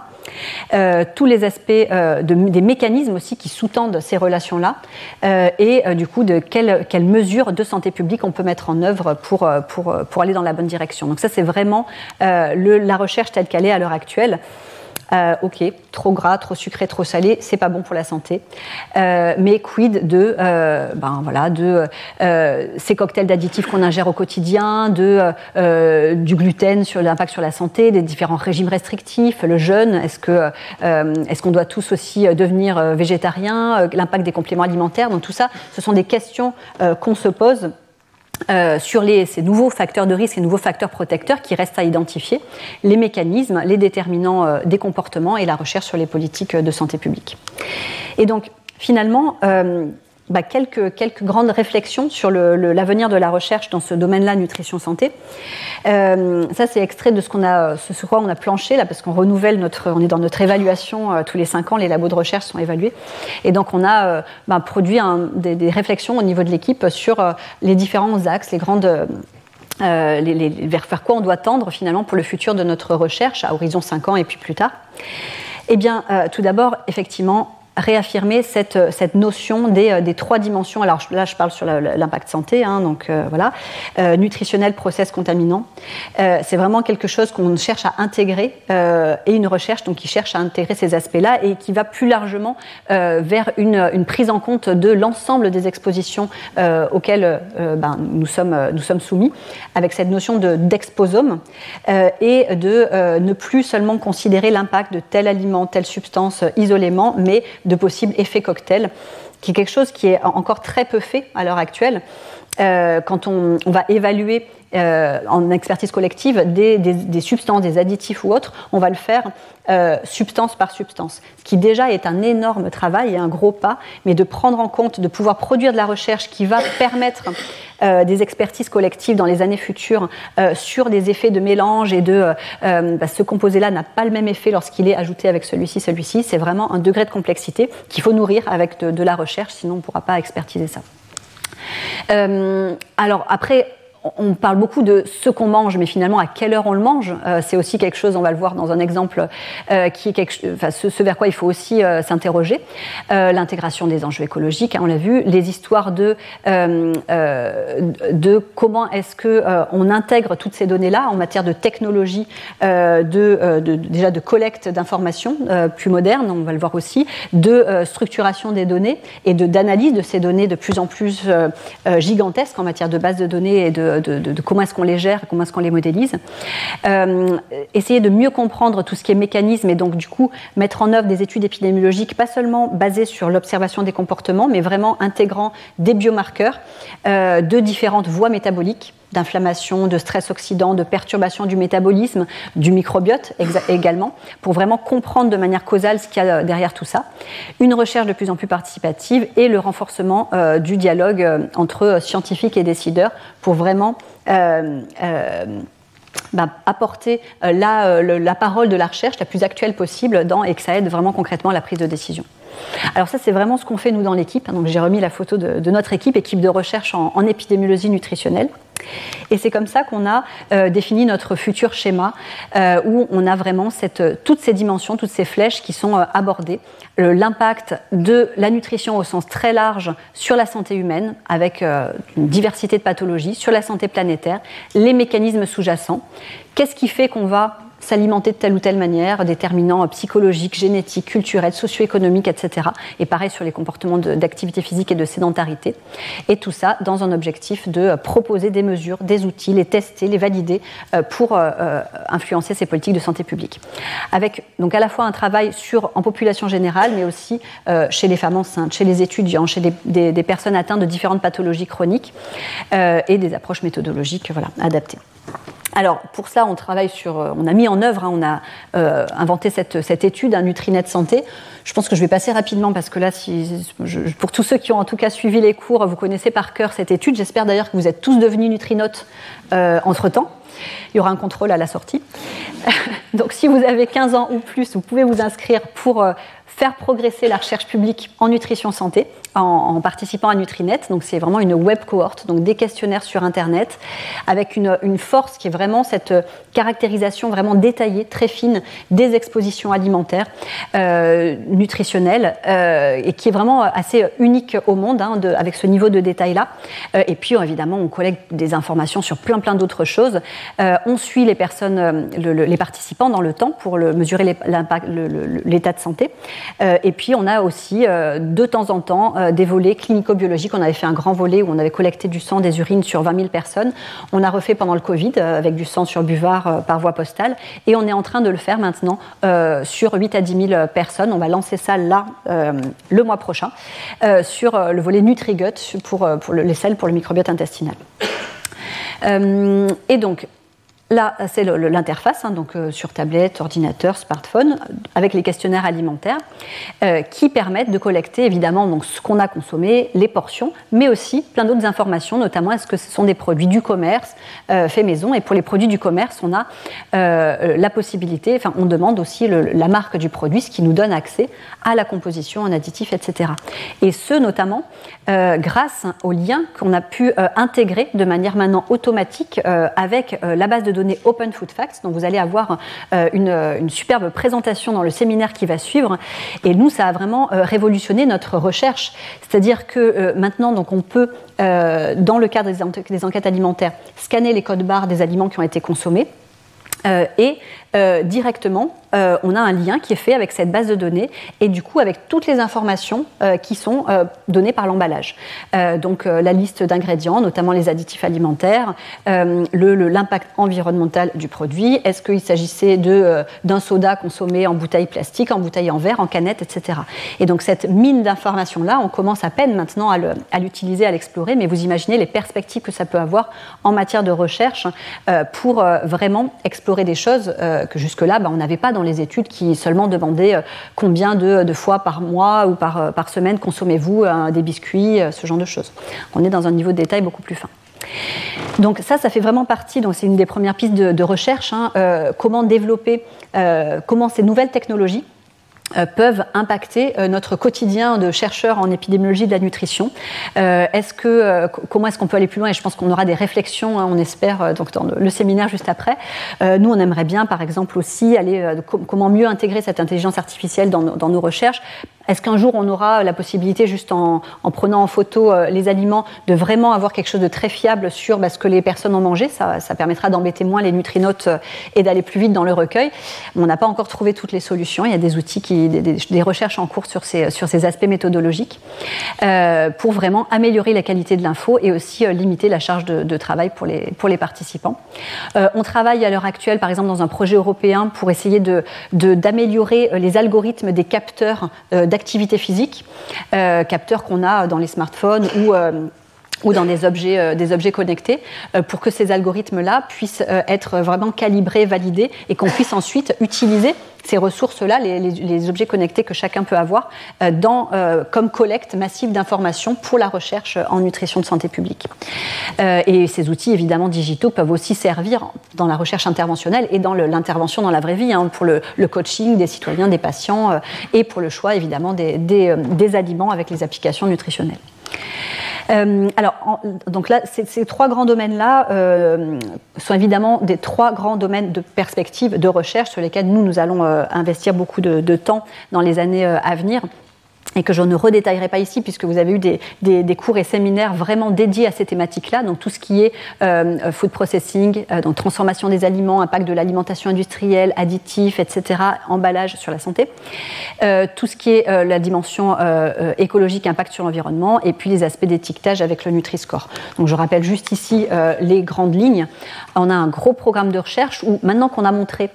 tous les aspects de des mécanismes aussi qui sous-tendent ces relations-là euh, et euh, du coup de quelles, mesures de santé publique on peut mettre en œuvre pour, euh, pour, pour aller dans la bonne direction. Donc ça c'est vraiment la recherche telle qu'elle est à l'heure actuelle. Euh, ok, trop gras, trop sucré, trop salé, c'est pas bon pour la santé. Euh, mais quid de, euh, ben voilà, de ces cocktails d'additifs qu'on ingère au quotidien, de du gluten sur l'impact sur la santé, des différents régimes restrictifs, le jeûne, est-ce que est-ce qu'on doit tous aussi devenir végétariens, l'impact des compléments alimentaires, donc tout ça, ce sont des questions qu'on se pose euh, sur ces nouveaux facteurs de risque, et nouveaux facteurs protecteurs qui restent à identifier, les mécanismes, les déterminants euh, des comportements et la recherche sur les politiques de santé publique. Et donc, finalement, euh, bah, quelques, grandes réflexions sur l'avenir de la recherche dans ce domaine-là, nutrition-santé. Euh, ça, c'est extrait de ce qu'on a, ce, quoi on a planché là, parce qu'on renouvelle notre, on est dans notre évaluation euh, tous les cinq ans, les labos de recherche sont évalués, et donc on a euh, bah, produit des, réflexions au niveau de l'équipe sur les différents axes, les grandes vers, quoi on doit tendre finalement pour le futur de notre recherche à horizon 5 ans et puis plus tard Eh bien, tout d'abord, effectivement, réaffirmer cette, cette notion des, euh, des, trois dimensions. Alors là, je parle sur l'impact santé, hein, donc euh, voilà, euh, nutritionnel, process, contaminant. Euh, c'est vraiment quelque chose qu'on cherche à intégrer euh, et une recherche donc qui cherche à intégrer ces aspects-là et qui va plus largement vers une, une, prise en compte de l'ensemble des expositions auxquelles ben, nous, sommes, nous sommes soumis, avec cette notion d'exposome et de ne plus seulement considérer l'impact de tel aliment, telle substance isolément, mais de possibles effets cocktails, qui est quelque chose qui est encore très peu fait à l'heure actuelle. Euh, quand on, va évaluer euh, en expertise collective des, substances, des additifs ou autres, on va le faire euh, substance par substance, ce qui déjà est un énorme travail et un gros pas, mais de prendre en compte, de pouvoir produire de la recherche qui va permettre des expertises collectives dans les années futures sur des effets de mélange et de bah, ce composé-là n'a pas le même effet lorsqu'il est ajouté avec celui-ci, celui-ci, c'est vraiment un degré de complexité qu'il faut nourrir avec de, de, la recherche, sinon on ne pourra pas expertiser ça. Euh, alors après, on parle beaucoup de ce qu'on mange, mais finalement à quelle heure on le mange, euh, c'est aussi quelque chose, on va le voir dans un exemple, euh, qui est ce, vers quoi il faut aussi euh, s'interroger. L'intégration des enjeux écologiques, hein, on l'a vu, les histoires de, comment est-ce que on intègre toutes ces données-là en matière de technologie, de, déjà de collecte d'informations plus moderne, on va le voir aussi, de structuration des données et d'analyse de, de, ces données de plus en plus gigantesques en matière de base de données et de de, comment est-ce qu'on les gère, comment est-ce qu'on les modélise. Euh, essayer de mieux comprendre tout ce qui est mécanisme et donc du coup mettre en œuvre des études épidémiologiques pas seulement basées sur l'observation des comportements, mais vraiment intégrant des biomarqueurs euh, de différentes voies métaboliques d'inflammation, de stress oxydant, de perturbation du métabolisme, du microbiote également, pour vraiment comprendre de manière causale ce qu'il y a derrière tout ça. Une recherche de plus en plus participative et le renforcement euh, du dialogue euh, entre scientifiques et décideurs pour vraiment euh, euh, bah, apporter la, parole de la recherche la plus actuelle possible et que ça aide vraiment concrètement à la prise de décision. Alors ça, c'est vraiment ce qu'on fait nous dans l'équipe. J'ai remis la photo de, de, notre équipe, équipe de recherche en, en épidémiologie nutritionnelle. Et c'est comme ça qu'on a euh, défini notre futur schéma, euh, où on a vraiment cette, toutes ces dimensions, toutes ces flèches qui sont euh, abordées. L'impact de la nutrition au sens très large sur la santé humaine, avec euh, une diversité de pathologies, sur la santé planétaire, les mécanismes sous-jacents. Qu'est-ce qui fait qu'on va s'alimenter de telle ou telle manière, déterminants psychologiques, génétiques, culturels, socio-économiques, etc. Et pareil sur les comportements d'activité physique et de sédentarité. Et tout ça dans un objectif de proposer des mesures, des outils, les tester, les valider euh, pour euh, euh, influencer ces politiques de santé publique. Avec donc à la fois un travail sur, en population générale, mais aussi chez les femmes enceintes, chez les étudiants, chez des, des, des personnes atteintes de différentes pathologies chroniques et des approches méthodologiques voilà, adaptées. Alors pour ça, on travaille sur, euh, on a mis en œuvre, hein, on a euh, inventé cette, cette, étude, un Nutrinet santé. Je pense que je vais passer rapidement parce que là, si, pour tous ceux qui ont en tout cas suivi les cours, vous connaissez par cœur cette étude. J'espère d'ailleurs que vous êtes tous devenus Nutrinotes euh, entre temps. Il y aura un contrôle à la sortie. [laughs] Donc si vous avez 15 ans ou plus, vous pouvez vous inscrire pour euh, faire progresser la recherche publique en nutrition santé en, participant à Nutrinet. Donc c'est vraiment une web cohorte, donc des questionnaires sur Internet, avec une, force qui est vraiment cette caractérisation vraiment détaillée, très fine des expositions alimentaires, euh, nutritionnelles, euh, et qui est vraiment assez unique au monde, hein, avec ce niveau de détail-là. Euh, et puis évidemment, on collecte des informations sur plein plein d'autres choses. Euh, on suit les personnes, le, le, les participants dans le temps pour mesurer l'état de santé. Euh, et puis on a aussi euh, de temps en temps euh, des volets clinico-biologiques. On avait fait un grand volet où on avait collecté du sang, des urines sur 20 000 personnes. On a refait pendant le Covid avec du sang sur buvard par voie postale. Et on est en train de le faire maintenant sur 8 à 10 000 personnes. On va lancer ça là le mois prochain sur le volet NutriGut pour, pour le, les selles pour le microbiote intestinal. et donc, Là, c'est l'interface, hein, donc euh, sur tablette, ordinateur, smartphone, avec les questionnaires alimentaires, euh, qui permettent de collecter évidemment donc, ce qu'on a consommé, les portions, mais aussi plein d'autres informations, notamment est-ce que ce sont des produits du commerce euh, fait maison? Et pour les produits du commerce, on a la possibilité, enfin, on demande aussi la marque du produit, ce qui nous donne accès à la composition en additifs, etc. Et ce, notamment, grâce aux liens qu'on a pu intégrer de manière maintenant automatique avec la base de données Open Food Facts. Donc vous allez avoir euh, une, superbe présentation dans le séminaire qui va suivre. Et nous, ça a vraiment euh, révolutionné notre recherche. C'est-à-dire que euh, maintenant, on peut, dans le cadre des, des enquêtes alimentaires, scanner les codes barres des aliments qui ont été consommés. et directement euh, on a un lien qui est fait avec cette base de données et du coup avec toutes les informations euh, qui sont euh, données par l'emballage. donc la liste d'ingrédients, notamment les additifs alimentaires, l'impact environnemental du produit, est-ce qu'il s'agissait d'un soda consommé en bouteille plastique, en bouteille en verre, en canette, etc. Et donc cette mine d'informations-là, on commence à peine maintenant à l'utiliser, à l'explorer, mais vous imaginez les perspectives que ça peut avoir en matière de recherche pour vraiment explorer des choses que jusque-là, bah, on n'avait pas dans les études qui seulement demandaient euh, combien de, fois par mois ou par, euh, semaine consommez-vous euh, des biscuits, ce genre de choses. On est dans un niveau de détail beaucoup plus fin. Donc ça, ça fait vraiment partie, donc c'est une des premières pistes de, recherche, hein, comment développer, comment ces nouvelles technologies euh, peuvent impacter euh, notre quotidien de chercheurs en épidémiologie de la nutrition. Euh, comment est-ce qu'on peut aller plus loin? Et je pense qu'on aura des réflexions, hein, on espère, donc dans le séminaire juste après. nous, on aimerait bien, par exemple, aussi aller comment mieux intégrer cette intelligence artificielle dans nos recherches est-ce qu'un jour on aura la possibilité, juste en, prenant en photo euh, les aliments, de vraiment avoir quelque chose de très fiable sur bah, ce que les personnes ont mangé? Ça, permettra d'embêter moins les nutrinotes euh, et d'aller plus vite dans le recueil. On n'a pas encore trouvé toutes les solutions. Il y a des outils, qui, des, recherches en cours sur ces, sur ces aspects méthodologiques euh, pour vraiment améliorer la qualité de l'info et aussi limiter la charge de, travail pour les, pour les participants. on travaille à l'heure actuelle, par exemple, dans un projet européen pour essayer d'améliorer de, les algorithmes des capteurs d'activité physique, euh, capteurs qu'on a dans les smartphones ou euh, ou dans des objets, euh, connectés, pour que ces algorithmes-là puissent être vraiment calibrés, validés, et qu'on puisse ensuite utiliser ces ressources-là, les, objets connectés que chacun peut avoir, comme collecte massive d'informations pour la recherche en nutrition de santé publique. et ces outils, évidemment, digitaux peuvent aussi servir dans la recherche interventionnelle et dans l'intervention dans la vraie vie, hein, pour le, coaching des citoyens, des patients, et pour le choix, évidemment, des aliments avec les applications nutritionnelles. Euh, alors, donc là, ces, trois grands domaines-là euh, sont évidemment des trois grands domaines de perspective de recherche sur lesquels nous, nous allons euh, investir beaucoup de, temps dans les années à venir et que je ne redétaillerai pas ici puisque vous avez eu des, cours et séminaires vraiment dédiés à ces thématiques-là, donc tout ce qui est euh, food processing, euh, donc transformation des aliments, impact de l'alimentation industrielle, additifs, etc., emballage sur la santé, euh, tout ce qui est la dimension écologique, impact sur l'environnement, et puis les aspects d'étiquetage avec le Nutri-Score. Donc je rappelle juste ici les grandes lignes. On a un gros programme de recherche où maintenant qu'on a montré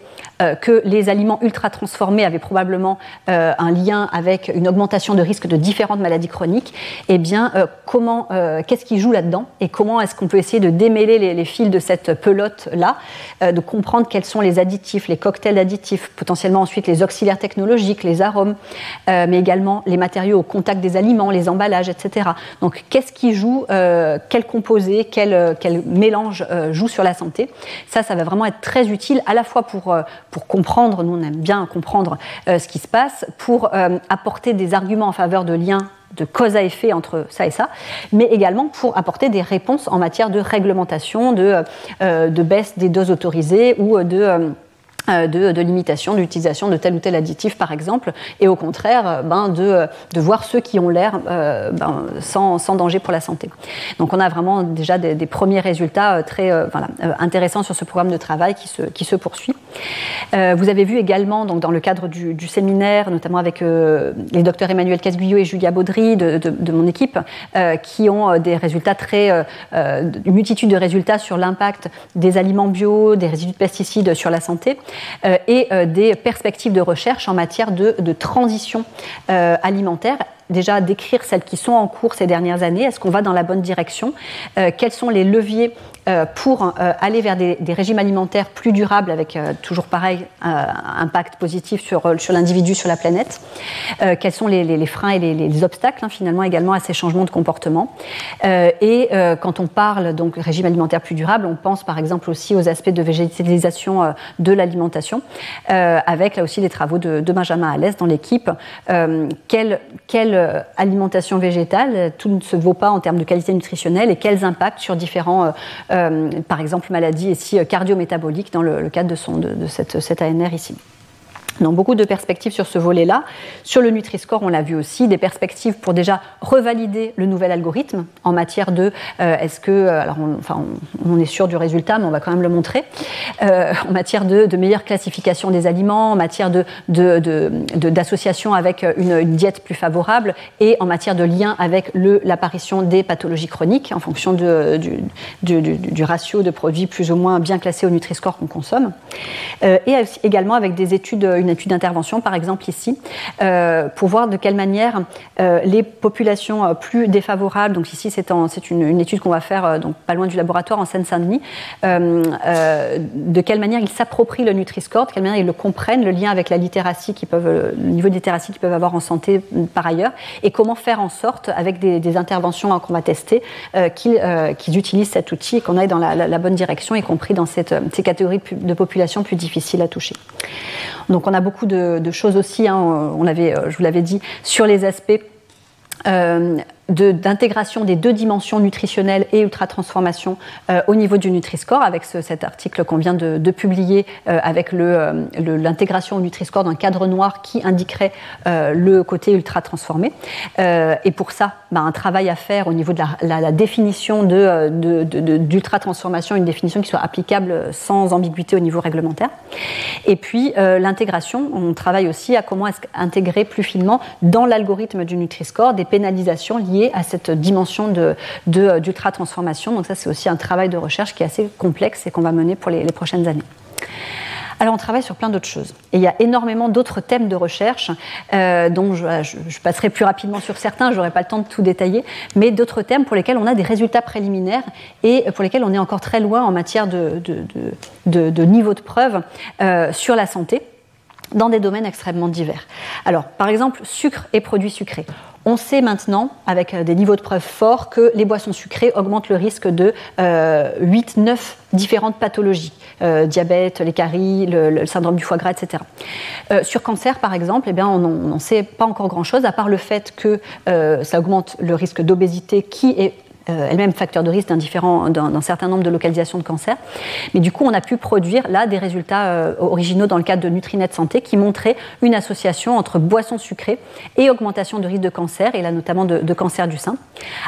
que les aliments ultra transformés avaient probablement un lien avec une augmentation de risque de différentes maladies chroniques, eh bien, euh, comment, euh, qu'est-ce qui joue là-dedans et comment est-ce qu'on peut essayer de démêler les, fils de cette pelote-là, euh, de comprendre quels sont les additifs, les cocktails additifs, potentiellement ensuite les auxiliaires technologiques, les arômes, mais également les matériaux au contact des aliments, les emballages, etc. Donc, qu'est-ce qui joue, quel composé, quel, quel mélange joue sur la santé? Ça, ça va vraiment être très utile à la fois pour, pour comprendre, nous on aime bien comprendre ce qui se passe, pour apporter des arguments en faveur de liens de cause à effet entre ça et ça, mais également pour apporter des réponses en matière de réglementation, de, euh, de baisse des doses autorisées ou de... Euh, euh, de, limitation d'utilisation de tel ou tel additif, par exemple, et au contraire, euh, ben, de, euh, de, voir ceux qui ont l'air ben, sans, sans, danger pour la santé. Donc on a vraiment déjà des, premiers résultats très voilà, intéressants sur ce programme de travail qui se, qui se poursuit. Vous avez vu également, donc, dans le cadre du, séminaire, notamment avec les docteurs Emmanuel Casguillot et Julia Baudry de, mon équipe, qui ont des résultats très, une multitude de résultats sur l'impact des aliments bio, des résidus de pesticides sur la santé. Euh, et euh, des perspectives de recherche en matière de, transition euh, alimentaire déjà décrire celles qui sont en cours ces dernières années. Est-ce qu'on va dans la bonne direction? Quels sont les leviers pour aller vers des, régimes alimentaires plus durables avec toujours pareil impact positif sur, l'individu, sur la planète Quels sont les, freins et les, obstacles hein, finalement également à ces changements de comportement Et quand on parle donc régime alimentaire plus durable, on pense par exemple aussi aux aspects de végétalisation de l'alimentation, avec là aussi les travaux de, Benjamin Alès dans l'équipe. quelle, quelle alimentation végétale, tout ne se vaut pas en termes de qualité nutritionnelle et quels impacts sur différents, euh, euh, par exemple, maladies ici euh, cardio-métaboliques dans le, cadre de, son, de, cette, cet ANR ici. Donc beaucoup de perspectives sur ce volet-là. Sur le Nutri-Score, on l'a vu aussi, des perspectives pour déjà revalider le nouvel algorithme en matière de euh, est-ce que, euh, alors on, enfin, on, est sûr du résultat, mais on va quand même le montrer, euh, en matière de, de, meilleure classification des aliments, en matière d'association de, de, avec une, diète plus favorable et en matière de lien avec l'apparition des pathologies chroniques en fonction du, du, du, ratio de produits plus ou moins bien classés au Nutri-Score qu'on consomme. et également avec des études, étude d'intervention, par exemple ici, euh, pour voir de quelle manière euh, les populations euh, plus défavorables, donc ici c'est une, une, étude qu'on va faire donc pas loin du laboratoire en Seine-Saint-Denis, de quelle manière ils s'approprient le Nutri-Score, de quelle manière ils le comprennent, le lien avec la littératie qui peuvent, le niveau de littératie qu'ils peuvent avoir en santé par ailleurs, et comment faire en sorte, avec des, interventions hein, qu'on va tester, qu'ils utilisent cet outil et qu'on aille dans la, bonne direction, y compris dans ces catégories de population plus difficiles à toucher. Donc on a beaucoup de, choses aussi, hein, on avait, je vous l'avais dit, sur les aspects euh, d'intégration des deux dimensions nutritionnelles et ultra-transformation euh, au niveau du Nutri-Score, avec cet article qu'on vient de, publier euh, avec l'intégration le, au Nutri-Score d'un cadre noir qui indiquerait euh, le côté ultra-transformé. et pour ça, bah, un travail à faire au niveau de la, définition d'ultra-transformation, une définition qui soit applicable sans ambiguïté au niveau réglementaire. Et puis l'intégration, on travaille aussi à comment intégrer plus finement dans l'algorithme du Nutri-Score des pénalisations liées à cette dimension d'ultra-transformation. Donc ça, c'est aussi un travail de recherche qui est assez complexe et qu'on va mener pour les, prochaines années. Alors on travaille sur plein d'autres choses. Et il y a énormément d'autres thèmes de recherche euh, dont je, passerai plus rapidement sur certains, je n'aurai pas le temps de tout détailler, mais d'autres thèmes pour lesquels on a des résultats préliminaires et pour lesquels on est encore très loin en matière de, de, niveau de preuve euh, sur la santé dans des domaines extrêmement divers. Alors, par exemple, sucre et produits sucrés. On sait maintenant, avec euh, des niveaux de preuve forts, que les boissons sucrées augmentent le risque de 8-9 euh, différentes pathologies. Euh, diabète, les caries, le, syndrome du foie gras, etc. sur cancer, par exemple, eh bien, on n'en sait pas encore grand-chose, à part le fait que ça augmente le risque d'obésité qui est elle-même facteur de risque d'un certain nombre de localisations de cancer. Mais du coup, on a pu produire là des résultats euh, originaux dans le cadre de Nutrinet Santé qui montraient une association entre boissons sucrées et augmentation de risque de cancer, et là notamment de, cancer du sein,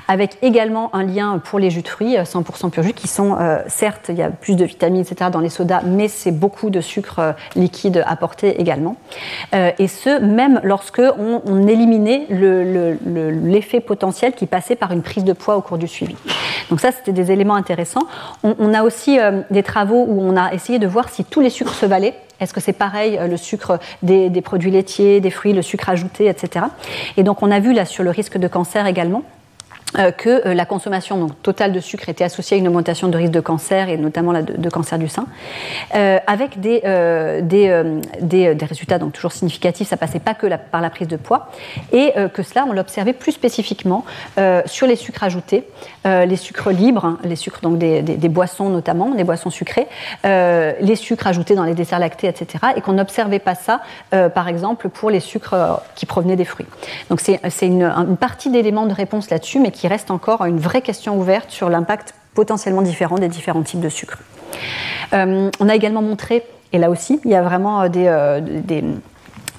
avec également un lien pour les jus de fruits 100% euh, pur jus qui sont, certes, il y a plus de vitamines, etc. dans les sodas, mais c'est beaucoup de sucre liquide apporté également. et ce, même lorsque on, éliminait l'effet potentiel qui passait par une prise de poids au cours du Donc ça, c'était des éléments intéressants. On, a aussi euh, des travaux où on a essayé de voir si tous les sucres se valaient. Est-ce que c'est pareil, euh, le sucre des, produits laitiers, des fruits, le sucre ajouté, etc. Et donc on a vu là sur le risque de cancer également que euh, la consommation totale de sucre était associée à une augmentation de risque de cancer et notamment de, cancer du sein, euh, avec des, résultats donc toujours significatifs, ça passait pas que par la prise de poids, et que cela on l'observait plus spécifiquement sur les sucres ajoutés, les sucres libres, hein, les sucres donc des, boissons notamment, des boissons sucrées, les sucres ajoutés dans les desserts lactés, etc., et qu'on n'observait pas ça, par exemple, pour les sucres qui provenaient des fruits. Donc c'est une, partie d'éléments de réponse là-dessus, mais qui reste encore une vraie question ouverte sur l'impact potentiellement différent des différents types de sucre. Euh, on a également montré, et là aussi, il y a vraiment euh, des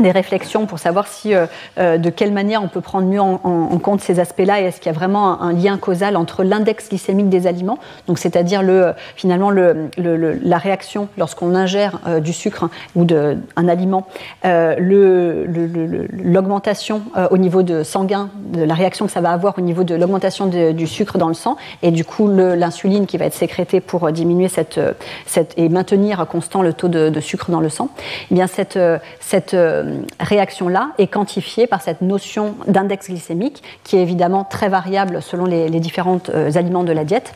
des réflexions pour savoir si, euh, euh, de quelle manière on peut prendre mieux en, compte ces aspects-là et est-ce qu'il y a vraiment un, lien causal entre l'index glycémique des aliments, donc c'est-à-dire le, finalement le, la réaction lorsqu'on ingère euh, du sucre ou de, un aliment, l'augmentation au niveau de sanguin, de la réaction que ça va avoir au niveau de l'augmentation du sucre dans le sang et du coup l'insuline qui va être sécrétée pour diminuer cette, cette, et maintenir constant le taux de, sucre dans le sang. Eh bien cette, cette réaction-là est quantifiée par cette notion d'index glycémique qui est évidemment très variable selon les, différents aliments de la diète.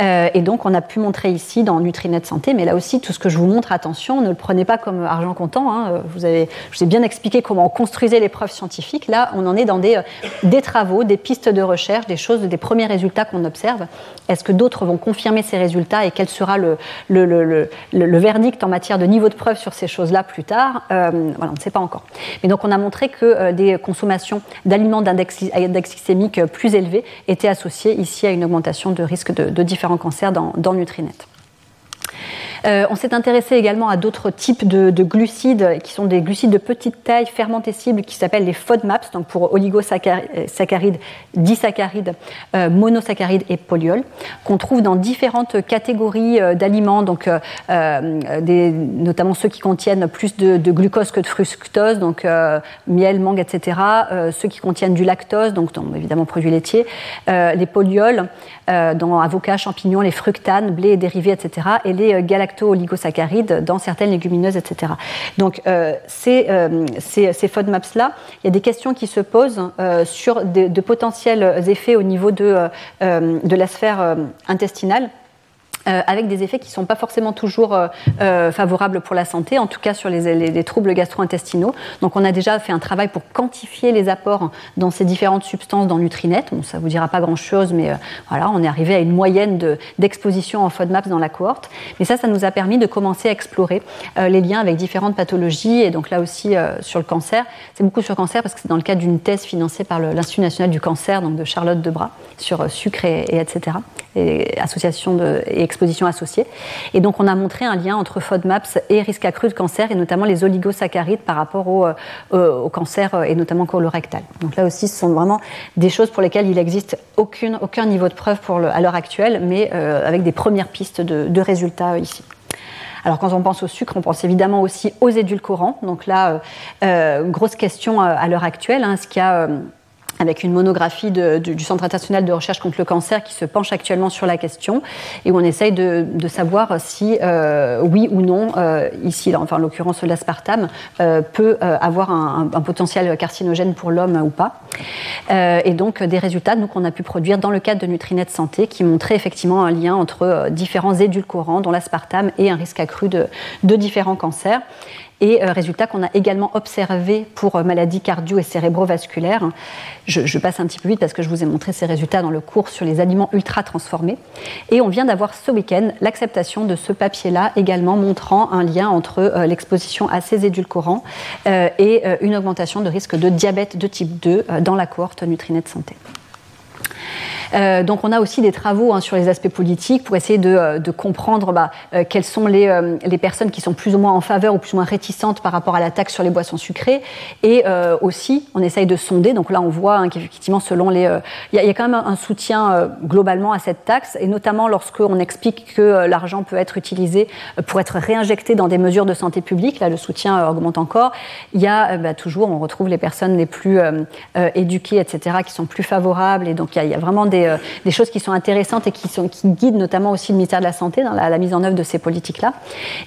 et donc on a pu montrer ici dans Nutrinet Santé, mais là aussi tout ce que je vous montre, attention, ne le prenez pas comme argent comptant. Hein. Vous avez, je vous ai bien expliqué comment on construisait les preuves scientifiques. Là, on en est dans des, des travaux, des pistes de recherche, des choses, des premiers résultats qu'on observe. Est-ce que d'autres vont confirmer ces résultats et quel sera le, le, verdict en matière de niveau de preuve sur ces choses-là plus tard? Euh, Voilà, on ne sait pas encore. Mais donc on a montré que euh, des consommations d'aliments d'index glycémique plus élevés étaient associées ici à une augmentation de risque de, différents cancers dans, dans Nutrinet. Euh, on s'est intéressé également à d'autres types de, glucides qui sont des glucides de petite taille fermentescibles qui s'appellent les FODMAPs, donc pour oligosaccharides, disaccharides, euh, monosaccharides et polyols, qu'on trouve dans différentes catégories euh, d'aliments, donc notamment ceux qui contiennent plus de, glucose que de fructose, donc miel, mangue, etc. ceux qui contiennent du lactose, donc évidemment produits laitiers, les polyols, dans avocats, champignons, les fructanes, blé et dérivés, etc. et les galactoses oligosaccharides dans certaines légumineuses, etc. Donc euh, ces, euh, ces, ces, FODMAPs-là, il y a des questions qui se posent euh, sur de, potentiels effets au niveau de, de la sphère intestinale. Euh, avec des effets qui ne sont pas forcément toujours euh, euh, favorables pour la santé, en tout cas sur les, troubles gastro-intestinaux. Donc on a déjà fait un travail pour quantifier les apports dans ces différentes substances dans Nutrinet. Bon, ça ne vous dira pas grand-chose, mais voilà, on est arrivé à une moyenne d'exposition en FODMAPs dans la cohorte. Mais ça, ça nous a permis de commencer à explorer les liens avec différentes pathologies. Et donc là aussi, sur le cancer, c'est beaucoup sur cancer parce que c'est dans le cadre d'une thèse financée par l'Institut national du cancer, donc de Charlotte Debras, sur sucre et, etc. Et association de, et exposition associée. Et donc, on a montré un lien entre FODMAPS et risque accru de cancer, et notamment les oligosaccharides par rapport au, euh, au cancer, euh, et notamment colorectal. Donc là aussi, ce sont vraiment des choses pour lesquelles il n'existe aucun niveau de preuve pour à l'heure actuelle, mais euh, avec des premières pistes de, résultats ici. Alors quand on pense au sucre, on pense évidemment aussi aux édulcorants. Donc là, grosse question à l'heure actuelle. Hein, ce qu'il y a avec une monographie du Centre international de recherche contre le cancer qui se penche actuellement sur la question et où on essaye de, savoir si, euh, oui ou non, euh, ici, enfin, en l'occurrence l'aspartame, euh, peut avoir un, potentiel carcinogène pour l'homme ou pas. et donc des résultats qu'on a pu produire dans le cadre de Nutrinet Santé qui montraient effectivement un lien entre différents édulcorants, dont l'aspartame, et un risque accru de, de différents cancers et euh, résultat qu'on a également observé pour euh, maladies cardio- et cérébrovasculaires. Je, passe un petit peu vite parce que je vous ai montré ces résultats dans le cours sur les aliments ultra transformés. Et on vient d'avoir ce week-end l'acceptation de ce papier-là également montrant un lien entre euh, l'exposition à ces édulcorants et une augmentation de risque de diabète de type 2 dans la cohorte Nutrinet Santé. Euh, donc on a aussi des travaux hein, sur les aspects politiques pour essayer de, euh, comprendre bah, euh, quelles sont les, personnes qui sont plus ou moins en faveur ou plus ou moins réticentes par rapport à la taxe sur les boissons sucrées. Et aussi, on essaye de sonder. Donc là, on voit hein, qu'effectivement, selon les... Il y, a quand même un soutien globalement à cette taxe, et notamment lorsqu'on explique que l'argent peut être utilisé pour être réinjecté dans des mesures de santé publique. Là, le soutien augmente encore. Il y a bah, toujours, on retrouve les personnes les plus éduquées, etc., qui sont plus favorables. Et donc, il y a, vraiment des euh, des, choses qui sont intéressantes et qui, guident notamment aussi le ministère de la Santé dans la, mise en œuvre de ces politiques-là.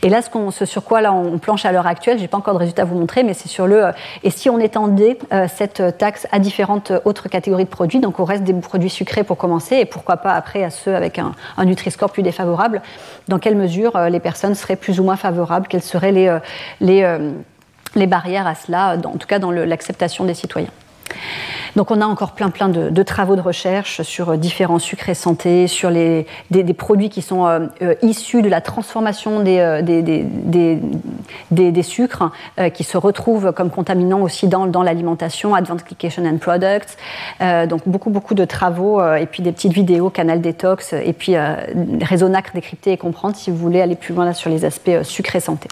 Et là, ce, sur quoi là, on planche à l'heure actuelle, je n'ai pas encore de résultats à vous montrer, mais c'est sur le euh, et si on étendait euh, cette taxe à différentes autres catégories de produits, donc au reste des produits sucrés pour commencer, et pourquoi pas après à ceux avec un, un Nutri-Score plus défavorable, dans quelle mesure les personnes seraient plus ou moins favorables, quelles seraient les, les, les barrières à cela, en tout cas dans l'acceptation des citoyens? Donc on a encore plein plein de, travaux de recherche sur euh, différents sucres et santé, sur les, des, produits qui sont euh, euh, issus de la transformation des, des, sucres qui se retrouvent comme contaminants aussi dans, dans l'alimentation, Advanced Glycation and Products. donc beaucoup beaucoup de travaux et puis des petites vidéos, Canal Detox et puis réseau NACRE décrypter et comprendre si vous voulez aller plus loin là sur les aspects sucre et santé.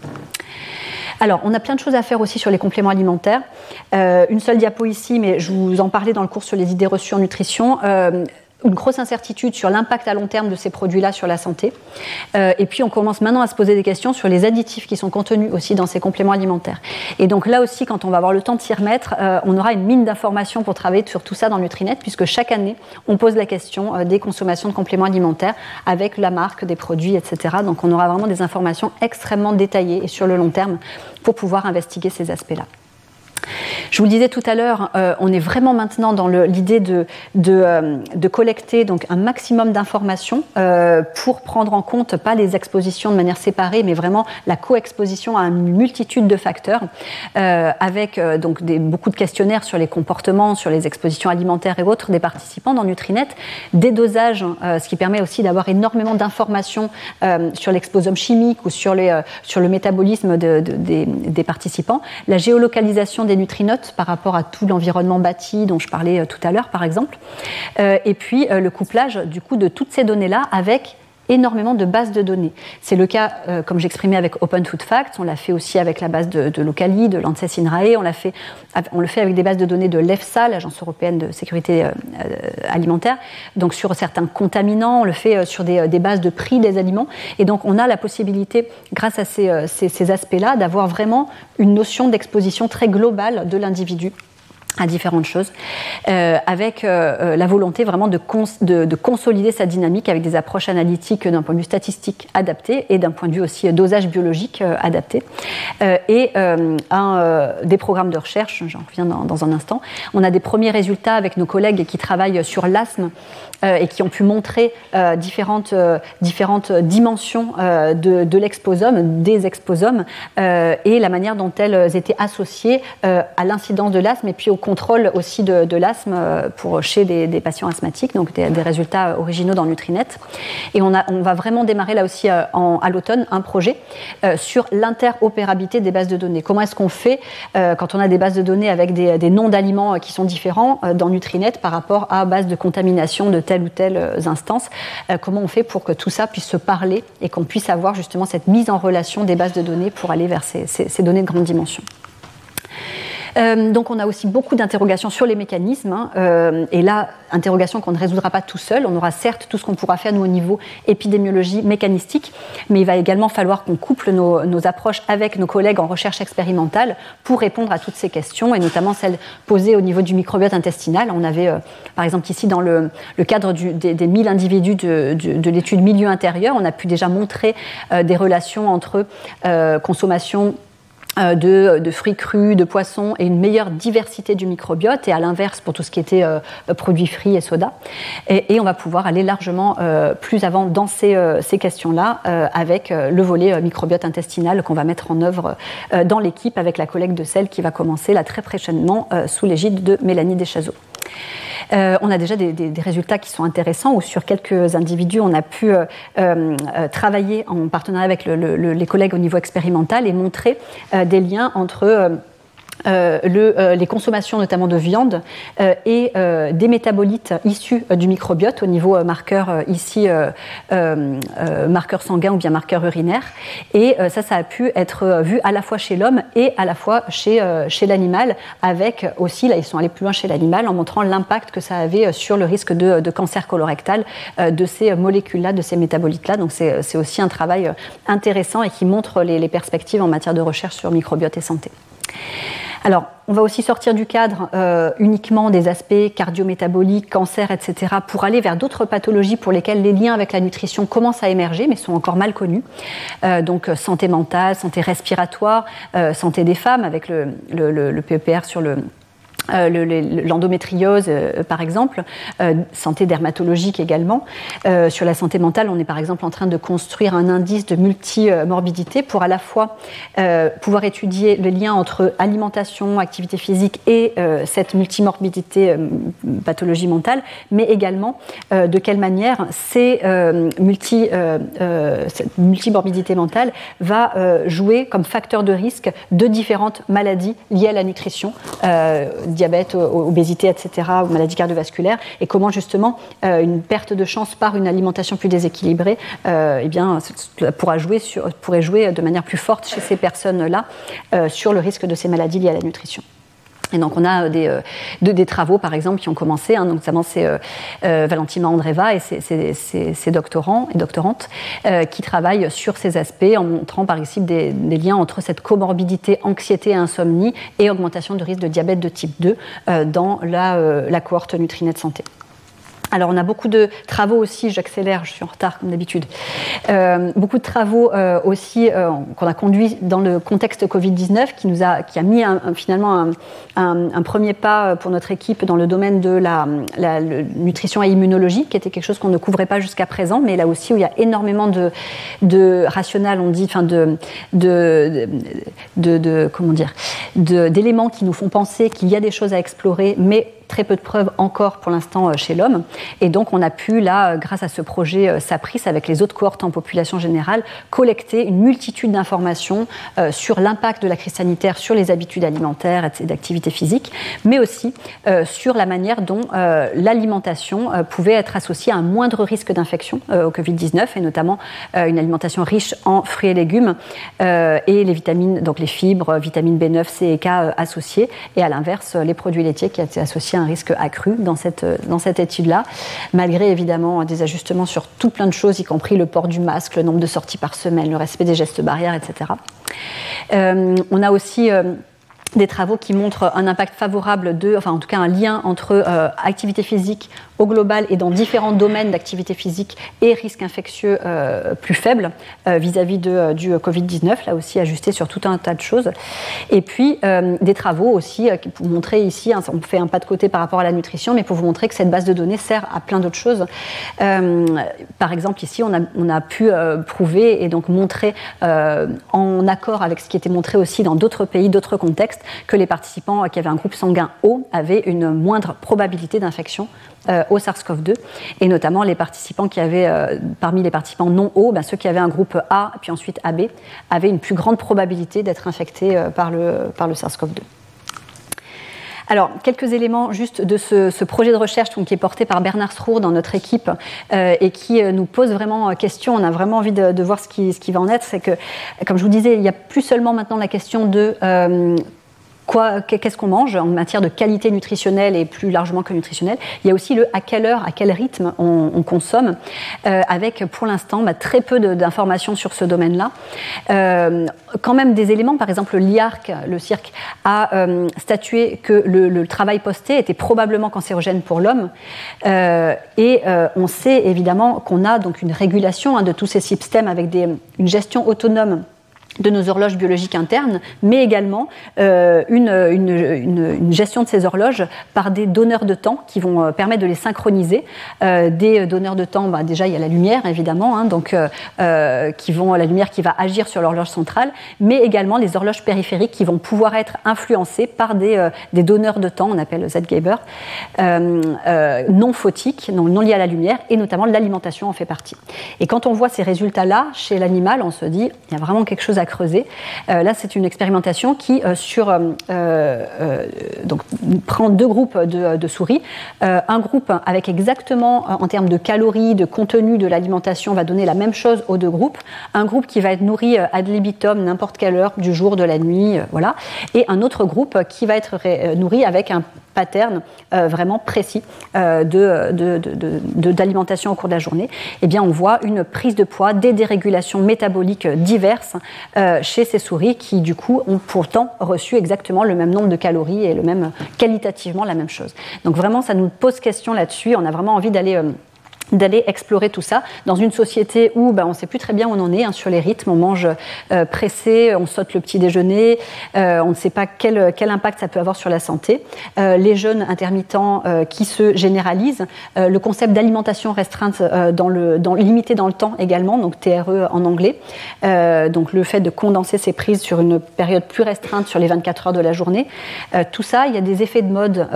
Alors, on a plein de choses à faire aussi sur les compléments alimentaires. Euh, une seule diapo ici, mais je vous en parlais dans le cours sur les idées reçues en nutrition. Euh, une grosse incertitude sur l'impact à long terme de ces produits-là sur la santé. Euh, et puis on commence maintenant à se poser des questions sur les additifs qui sont contenus aussi dans ces compléments alimentaires. Et donc là aussi, quand on va avoir le temps de s'y remettre, on aura une mine d'informations pour travailler sur tout ça dans Nutrinet, puisque chaque année, on pose la question des consommations de compléments alimentaires avec la marque des produits, etc. Donc on aura vraiment des informations extrêmement détaillées et sur le long terme pour pouvoir investiguer ces aspects-là. Je vous le disais tout à l'heure, on est vraiment maintenant dans l'idée de, de, collecter donc un maximum d'informations pour prendre en compte pas les expositions de manière séparée, mais vraiment la coexposition à une multitude de facteurs, avec donc beaucoup de questionnaires sur les comportements, sur les expositions alimentaires et autres des participants dans Nutrinet, des dosages, ce qui permet aussi d'avoir énormément d'informations sur l'exposome chimique ou sur, le métabolisme de, des, des, participants, la géolocalisation des nutrinotes par rapport à tout l'environnement bâti dont je parlais tout à l'heure, par exemple, et puis le couplage du coup de toutes ces données-là avec énormément de bases de données. C'est le cas, euh, comme j'exprimais avec Open Food Facts, on l'a fait aussi avec la base de, Locali, de l'ANSES INRAE, on, fait, on le fait avec des bases de données de l'EFSA, l'Agence européenne de sécurité euh, euh, alimentaire, donc sur certains contaminants, on le fait sur des, des, bases de prix des aliments, et donc on a la possibilité, grâce à ces, ces, ces aspects-là, d'avoir vraiment une notion d'exposition très globale de l'individu à différentes choses, euh, avec euh, euh, la volonté vraiment de, de, de, consolider sa dynamique avec des approches analytiques d'un point de vue statistique adapté et d'un point de vue aussi dosage biologique adapté, et des programmes de recherche, j'en reviens dans, un instant. On a des premiers résultats avec nos collègues qui travaillent sur l'asthme et qui ont pu montrer différentes, différentes dimensions de, de l'exposome, des exposomes, et la manière dont elles étaient associées à l'incidence de l'asthme et puis au contrôle aussi de, l'asthme euh, pour, chez des, patients asthmatiques, donc des, résultats originaux dans Nutrinet. Et on, a, on va vraiment démarrer là aussi euh, à l'automne un projet euh, sur l'interopérabilité des bases de données. Comment est-ce qu'on fait euh, quand on a des bases de données avec des, des noms d'aliments qui sont différents euh, dans Nutrinet par rapport à base de contamination de telle ou telle instance. Comment on fait pour que tout ça puisse se parler et qu'on puisse avoir justement cette mise en relation des bases de données pour aller vers ces données de grande dimension? Euh, donc on a aussi beaucoup d'interrogations sur les mécanismes. Hein, euh, et là, interrogations qu'on ne résoudra pas tout seul. On aura certes tout ce qu'on pourra faire nous au niveau épidémiologie mécanistique, mais il va également falloir qu'on couple nos, approches avec nos collègues en recherche expérimentale pour répondre à toutes ces questions, et notamment celles posées au niveau du microbiote intestinal. On avait, euh, par exemple, ici dans le, cadre des, des 1000 individus de, de, de l'étude milieu intérieur, on a pu déjà montrer des relations entre consommation de, de, fruits crus, de poissons et une meilleure diversité du microbiote, et à l'inverse pour tout ce qui était euh, produits frits et soda. Et, on va pouvoir aller largement euh, plus avant dans ces, euh, ces questions-là euh, avec le volet microbiote intestinal qu'on va mettre en œuvre dans l'équipe avec la collecte de sel qui va commencer là très prochainement sous l'égide de Mélanie Deschazeaux. Euh, on a déjà des, résultats qui sont intéressants où sur quelques individus, on a pu euh, euh, travailler en partenariat avec le, le, les collègues au niveau expérimental et montrer des liens entre euh, euh, le, les consommations notamment de viande euh, et des métabolites issus du microbiote au niveau marqueur ici marqueur sanguin ou bien marqueur urinaire et ça ça a pu être vu à la fois chez l'homme et à la fois chez, chez l'animal avec aussi là ils sont allés plus loin chez l'animal en montrant l'impact que ça avait sur le risque de, cancer colorectal de ces molécules là de ces métabolites là donc c'est aussi un travail intéressant et qui montre les perspectives en matière de recherche sur microbiote et santé. Alors, on va aussi sortir du cadre euh, uniquement des aspects cardiométaboliques, cancer, etc., pour aller vers d'autres pathologies pour lesquelles les liens avec la nutrition commencent à émerger, mais sont encore mal connus. Euh, donc, santé mentale, santé respiratoire, euh, santé des femmes, avec le, le, le, le PEPR sur le, euh, l'endométriose, euh, par exemple, euh, santé dermatologique également. Sur la santé mentale, on est par exemple en train de construire un indice de multimorbidité pour à la fois pouvoir étudier le lien entre alimentation, activité physique et cette multimorbidité, pathologie mentale, mais également de quelle manière ces, multi, cette multimorbidité mentale va jouer comme facteur de risque de différentes maladies liées à la nutrition diabète, obésité, etc., ou maladies cardiovasculaires, et comment justement euh, une perte de chance par une alimentation plus déséquilibrée euh, eh bien, pourra pourrait jouer de manière plus forte chez ces personnes-là euh, sur le risque de ces maladies liées à la nutrition. Et donc on a des, euh, de, des travaux, par exemple, qui ont commencé, hein, notamment c'est euh, euh, Valentina Andreva et ses, doctorants et doctorantes euh, qui travaillent sur ces aspects en montrant par exemple des, liens entre cette comorbidité, anxiété et insomnie et augmentation de risque de diabète de type 2 euh, dans la, euh, la cohorte Nutrinet Santé. Alors on a beaucoup de travaux aussi, j'accélère, je suis en retard comme d'habitude, euh, beaucoup de travaux euh, aussi euh, qu'on a conduits dans le contexte Covid-19 qui, nous a, mis finalement un, premier pas pour notre équipe dans le domaine de la, nutrition et immunologie, qui était quelque chose qu'on ne couvrait pas jusqu'à présent, mais là aussi où il y a énormément de, de rationnel, on dit, enfin de, de, de, comment dire, d'éléments qui nous font penser qu'il y a des choses à explorer, mais très peu de preuves encore pour l'instant euh, chez l'homme. Et donc on a pu, là, euh, grâce à ce projet euh, SAPRIS, avec les autres cohortes en population générale, collecter une multitude d'informations sur l'impact de la crise sanitaire sur les habitudes alimentaires et d'activité physique, mais aussi sur la manière dont l'alimentation pouvait être associée à un moindre risque d'infection au Covid-19, et notamment une alimentation riche en fruits et légumes et les vitamines, donc les fibres, vitamines B9, C et K associées, et à l'inverse, les produits laitiers qui étaient associés un risque accru dans cette, dans cette étude-là, malgré évidemment des ajustements sur tout plein de choses, y compris le port du masque, le nombre de sorties par semaine, le respect des gestes barrières, etc. Euh, on a aussi euh, des travaux qui montrent un impact favorable de, enfin en tout cas un lien entre euh, activité physique au global et dans différents domaines d'activité physique et risques infectieux euh, plus faibles euh, vis-à-vis de, du Covid-19, là aussi ajusté sur tout un tas de choses. Et puis des travaux aussi pour montrer ici, hein, on fait un pas de côté par rapport à la nutrition, mais pour vous montrer que cette base de données sert à plein d'autres choses. par exemple, ici, on a, on a pu prouver et donc montrer en accord avec ce qui était montré aussi dans d'autres pays, d'autres contextes, que les participants qui avaient un groupe sanguin haut avaient une moindre probabilité d'infection euh, au SARS-CoV-2, et notamment les participants qui avaient, euh, parmi les participants non hauts, ben, ceux qui avaient un groupe A, puis ensuite AB, avaient une plus grande probabilité d'être infectés euh, par le, par le SARS-CoV-2. Alors, quelques éléments juste de ce, projet de recherche qui est porté par Bernard Srour dans notre équipe et qui nous pose vraiment question. On a vraiment envie de, voir ce qui, ce qui, va en être. C'est que, comme je vous disais, il n'y a plus seulement maintenant la question de qu'est-ce qu'on mange en matière de qualité nutritionnelle et plus largement que nutritionnelle. Il y a aussi le à quelle heure, à quel rythme on, consomme, euh, avec pour l'instant bah, très peu d'informations sur ce domaine-là. Euh, quand même des éléments, par exemple l'IARC, le cirque, a euh, statué que le, travail posté était probablement cancérogène pour l'homme. et on sait évidemment qu'on a donc une régulation hein, de tous ces systèmes avec une gestion autonome de nos horloges biologiques internes, mais également euh, une, gestion de ces horloges par des donneurs de temps qui vont euh, permettre de les synchroniser. Euh, des donneurs de temps, bah, déjà il y a la lumière évidemment, hein, donc qui vont la lumière qui va agir sur l'horloge centrale, mais également les horloges périphériques qui vont pouvoir être influencées par des, des donneurs de temps, on appelle Z-Gaber, non photiques, non, non liés à la lumière, et notamment l'alimentation en fait partie. Et quand on voit ces résultats-là chez l'animal, on se dit il y a vraiment quelque chose à creuser. Euh, là, c'est une expérimentation qui, euh, sur, euh, prend deux groupes de, souris. un groupe avec exactement, en termes de calories, de contenu de l'alimentation, va donner la même chose aux deux groupes. Un groupe qui va être nourri ad libitum n'importe quelle heure du jour, de la nuit, voilà. Et un autre groupe qui va être nourri avec un pattern vraiment précis d'alimentation au cours de la journée, eh bien, on voit une prise de poids, des dérégulations métaboliques diverses euh, chez ces souris qui, du coup, ont pourtant reçu exactement le même nombre de calories et le même, qualitativement la même chose. Donc vraiment, ça nous pose question là-dessus. On a vraiment envie d'aller euh, d'aller explorer tout ça dans une société où ben, on ne sait plus très bien où on en est hein, sur les rythmes. On mange euh, pressé, on saute le petit déjeuner, euh, on ne sait pas quel, quel, impact ça peut avoir sur la santé. Euh, les jeunes intermittents qui se généralisent, le concept d'alimentation restreinte dans le, dans, limité dans le temps également, donc TRE en anglais. donc le fait de condenser ses prises sur une période plus restreinte sur les 24 heures de la journée. tout ça, il y a des effets de mode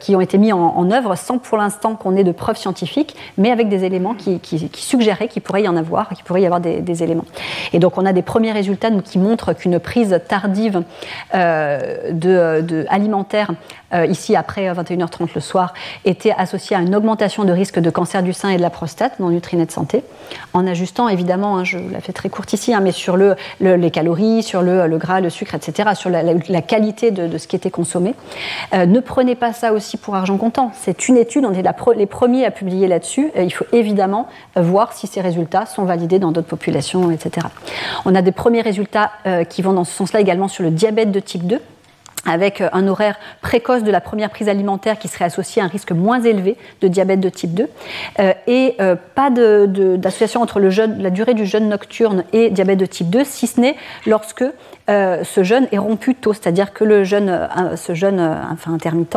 qui ont été mis en, en œuvre sans pour l'instant qu'on ait de preuves scientifiques, mais avec des éléments qui, suggéraient qu'il pourrait y en avoir, qu'il pourrait y avoir des, éléments. Et donc on a des premiers résultats qui montrent qu'une prise tardive euh, alimentaire, euh, ici après 21h30 le soir, était associée à une augmentation de risque de cancer du sein et de la prostate dans Nutrinet Santé, en ajustant évidemment, hein, je la fais très courte ici, hein, mais sur le, les calories, sur le, gras, le sucre, etc., sur la, qualité de, ce qui était consommé. Euh, ne prenez pas ça aussi pour argent comptant. C'est une étude, on est les premiers à publier là-dessus il faut évidemment voir si ces résultats sont validés dans d'autres populations, etc. On a des premiers résultats euh, qui vont dans ce sens-là également sur le diabète de type 2 avec euh, un horaire précoce de la première prise alimentaire qui serait associé à un risque moins élevé de diabète de type 2, euh, et euh, pas d'association entre le jeûne, la durée du jeûne nocturne et diabète de type 2, si ce n'est lorsque ce jeûne est rompu tôt, c'est-à-dire que le jeûne, ce jeûne enfin, intermittent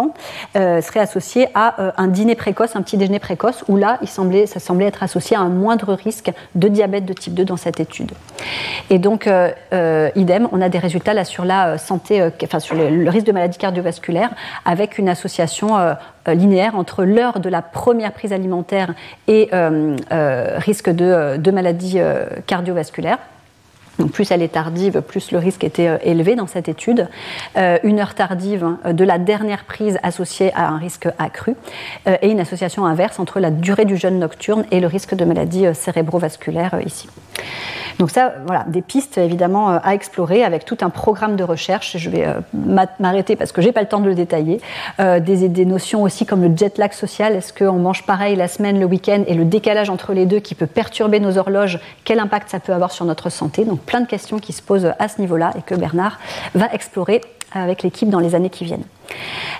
serait associé à un dîner précoce, un petit déjeuner précoce, où là, il semblait, ça semblait être associé à un moindre risque de diabète de type 2 dans cette étude. Et donc, idem, on a des résultats là sur la santé, enfin sur les le risque de maladie cardiovasculaire avec une association euh, euh, linéaire entre l'heure de la première prise alimentaire et euh, risque de, de maladie cardiovasculaire. Donc plus elle est tardive, plus le risque était élevé dans cette étude. une heure tardive de la dernière prise associée à un risque accru et une association inverse entre la durée du jeûne nocturne et le risque de maladie cérébrovasculaire ici. Donc ça, voilà, des pistes évidemment euh, à explorer avec tout un programme de recherche. Je vais euh, m'arrêter parce que j'ai pas le temps de le détailler. Euh, des, des, notions aussi comme le jet lag social. Est-ce qu'on mange pareil la semaine, le week-end et le décalage entre les deux qui peut perturber nos horloges? Quel impact ça peut avoir sur notre santé? Donc plein de questions qui se posent à ce niveau-là et que Bernard va explorer avec l'équipe dans les années qui viennent.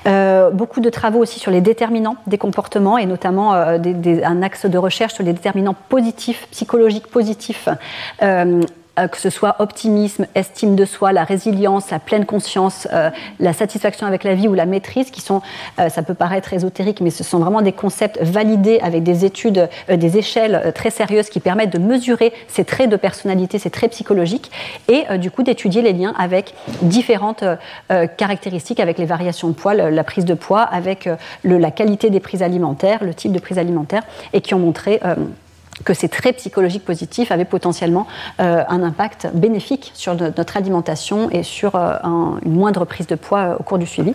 Euh, beaucoup de travaux aussi sur les déterminants des comportements et notamment euh, un axe de recherche sur les déterminants positifs, psychologiques positifs euh, que ce soit optimisme, estime de soi, la résilience, la pleine conscience, euh, la satisfaction avec la vie ou la maîtrise, qui sont, euh, ça peut paraître ésotérique, mais ce sont vraiment des concepts validés avec des études, des échelles très sérieuses qui permettent de mesurer ces traits de personnalité, ces traits psychologiques, et du coup d'étudier les liens avec différentes caractéristiques, avec les variations de poids, la prise de poids, avec la qualité des prises alimentaires, le type de prise alimentaire, et qui ont montré que ces traits psychologiques positifs avaient potentiellement euh, un impact bénéfique sur notre alimentation et sur euh, une moindre prise de poids euh, au cours du suivi.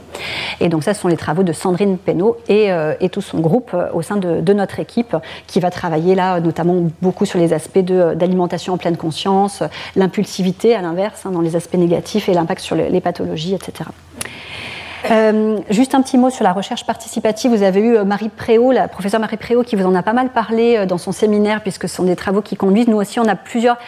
Et donc ça, ce sont les travaux de Sandrine Penaud et, tout son groupe au sein de, notre équipe qui va travailler là notamment beaucoup sur les aspects d'alimentation en pleine conscience, l'impulsivité à l'inverse, hein, dans les aspects négatifs et l'impact sur les pathologies, etc. Euh, juste un petit mot sur la recherche participative. Vous avez eu euh, Marie Préau, la professeure Marie Préau, qui vous en a pas mal parlé euh, dans son séminaire, puisque ce sont des travaux qui conduisent. Nous aussi, on a plusieurs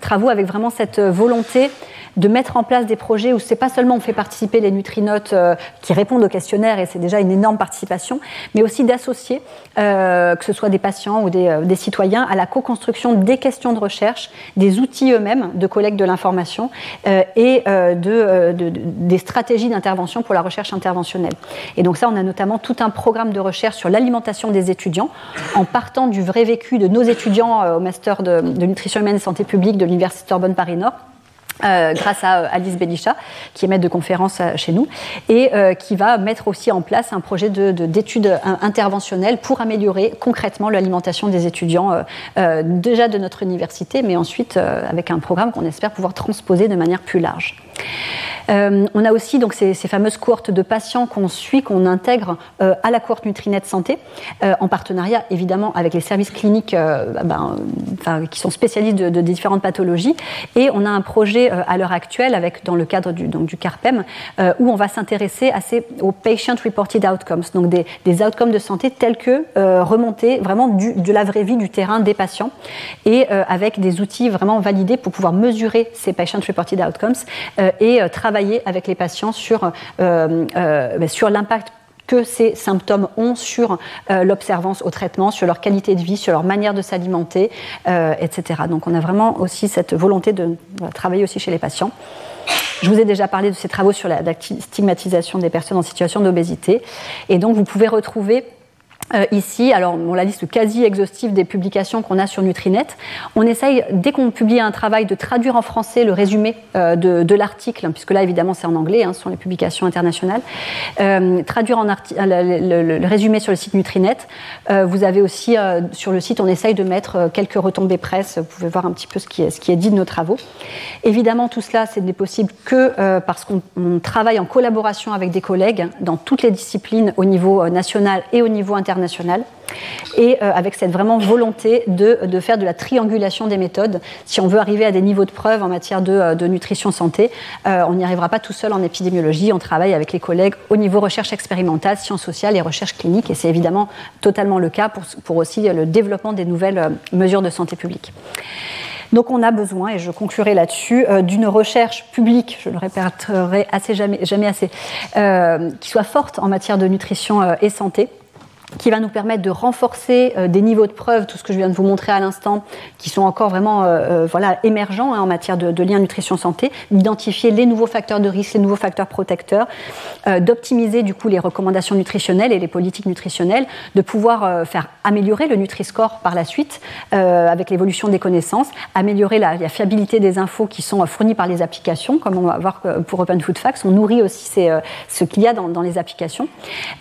travaux avec vraiment cette volonté de mettre en place des projets où c'est pas seulement on fait participer les nutrinotes euh, qui répondent au questionnaire et c'est déjà une énorme participation, mais aussi d'associer, euh, que ce soit des patients ou des, euh, des citoyens, à la co-construction des questions de recherche, des outils eux-mêmes de collecte de l'information et de, de, des stratégies d'intervention pour la recherche interventionnelle. Et donc ça, on a notamment tout un programme de recherche sur l'alimentation des étudiants, en partant du vrai vécu de nos étudiants au master de, de nutrition humaine et santé publique de l'Université Sorbonne Paris-Nord euh, grâce à euh, Alice Belisha, qui est maître de conférence euh, chez nous, et qui va mettre aussi en place un projet d'études de, interventionnelles pour améliorer concrètement l'alimentation des étudiants, déjà de notre université, mais ensuite avec un programme qu'on espère pouvoir transposer de manière plus large. Euh, on a aussi donc ces, fameuses cohortes de patients qu'on suit, qu'on intègre euh, à la cohorte Nutrinet Santé, euh, en partenariat évidemment avec les services cliniques ben, qui sont spécialistes de, différentes pathologies. Et on a un projet à l'heure actuelle, avec, dans le cadre du, donc, du CARPEM, où on va s'intéresser aux patient reported outcomes, donc des, outcomes de santé tels que remontés vraiment de la vraie vie du terrain des patients, et avec des outils vraiment validés pour pouvoir mesurer ces patient reported outcomes et travailler avec les patients sur, euh, euh, sur l'impact que ces symptômes ont sur euh, l'observance au traitement, sur leur qualité de vie, sur leur manière de s'alimenter, etc. Donc on a vraiment aussi cette volonté de travailler aussi chez les patients. Je vous ai déjà parlé de ces travaux sur la stigmatisation des personnes en situation d'obésité. Et donc vous pouvez retrouver euh, ici, alors la liste quasi exhaustive des publications qu'on a sur Nutrinet. On essaye, dès qu'on publie un travail, de traduire en français le résumé euh, de, l'article, hein, puisque là évidemment c'est en anglais, hein, ce sont les publications internationales. Euh, traduire en le, résumé sur le site Nutrinet. vous avez aussi sur le site, on essaye de mettre quelques retombées presse. Vous pouvez voir un petit peu ce qui est, ce qui est dit de nos travaux. Évidemment, tout cela, c'est possible que parce qu'on travaille en collaboration avec des collègues dans toutes les disciplines au niveau national et au niveau international et euh, avec cette vraiment volonté de, de, faire de la triangulation des méthodes. Si on veut arriver à des niveaux de preuve en matière de, euh, de nutrition santé, euh, on n'y arrivera pas tout seul en épidémiologie. On travaille avec les collègues au niveau recherche expérimentale, sciences sociales et recherche clinique. Et c'est évidemment totalement le cas pour, pour aussi le développement des nouvelles mesures de santé publique. Donc on a besoin, et je conclurai là-dessus, d'une recherche publique, je le répéterai assez jamais, jamais assez, qui soit forte en matière de nutrition et santé qui va nous permettre de renforcer euh, des niveaux de preuve, tout ce que je viens de vous montrer à l'instant, qui sont encore vraiment euh, euh, voilà, émergents hein, en matière de, de lien nutrition-santé, d'identifier les nouveaux facteurs de risque, les nouveaux facteurs protecteurs, d'optimiser du coup les recommandations nutritionnelles et les politiques nutritionnelles, de pouvoir faire améliorer le Nutri-Score par la suite avec l'évolution des connaissances, améliorer la, fiabilité des infos qui sont fournies par les applications, comme on va voir pour Open Food Facts, on nourrit aussi ce qu'il y a dans, dans les applications,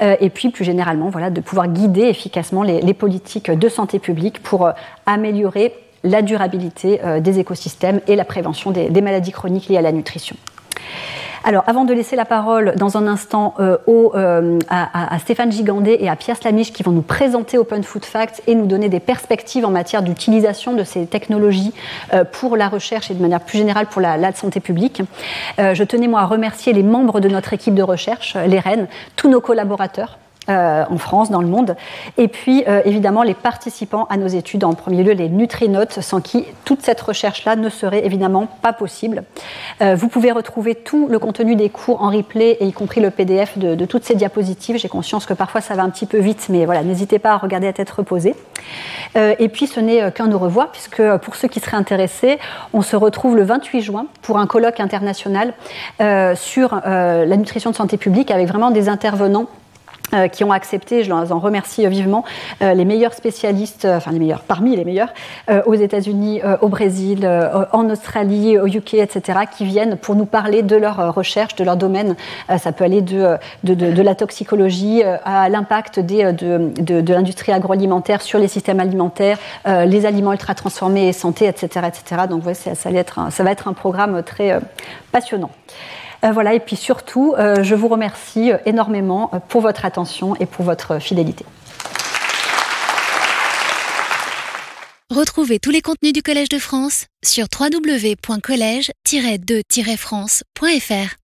et puis plus généralement voilà, de pouvoir guider efficacement les, politiques de santé publique pour euh, améliorer la durabilité euh, des écosystèmes et la prévention des, maladies chroniques liées à la nutrition. Alors, avant de laisser la parole dans un instant euh, à, Stéphane Gigandé et à Pierre Slamiche qui vont nous présenter Open Food Facts et nous donner des perspectives en matière d'utilisation de ces technologies pour la recherche et de manière plus générale pour la, la santé publique, je tenais moi à remercier les membres de notre équipe de recherche, les REN, tous nos collaborateurs euh, en France, dans le monde. Et puis, euh, évidemment, les participants à nos études, en premier lieu les nutrinotes, sans qui toute cette recherche-là ne serait évidemment pas possible. Euh, vous pouvez retrouver tout le contenu des cours en replay, et y compris le PDF de, de toutes ces diapositives. J'ai conscience que parfois ça va un petit peu vite, mais voilà, n'hésitez pas à regarder à tête reposée. et puis, ce n'est qu'un au revoir, puisque pour ceux qui seraient intéressés, on se retrouve le 28 juin pour un colloque international sur la nutrition de santé publique avec vraiment des intervenants euh, qui ont accepté, je les en remercie euh, vivement, euh, les meilleurs spécialistes, enfin les meilleurs, parmi les meilleurs, aux États-Unis, au Brésil, en Australie, au UK, etc., qui viennent pour nous parler de leur recherche, de leur domaine. ça peut aller de, de, la toxicologie à l'impact de, de l'industrie agroalimentaire sur les systèmes alimentaires, les aliments ultra transformés et santé, etc., etc. Donc, ouais, ça va être un programme très passionnant. Euh, voilà, et puis surtout, euh, je vous remercie euh, énormément pour votre attention et pour votre fidélité. Retrouvez tous les contenus du Collège de France sur www.colège-2-france.fr.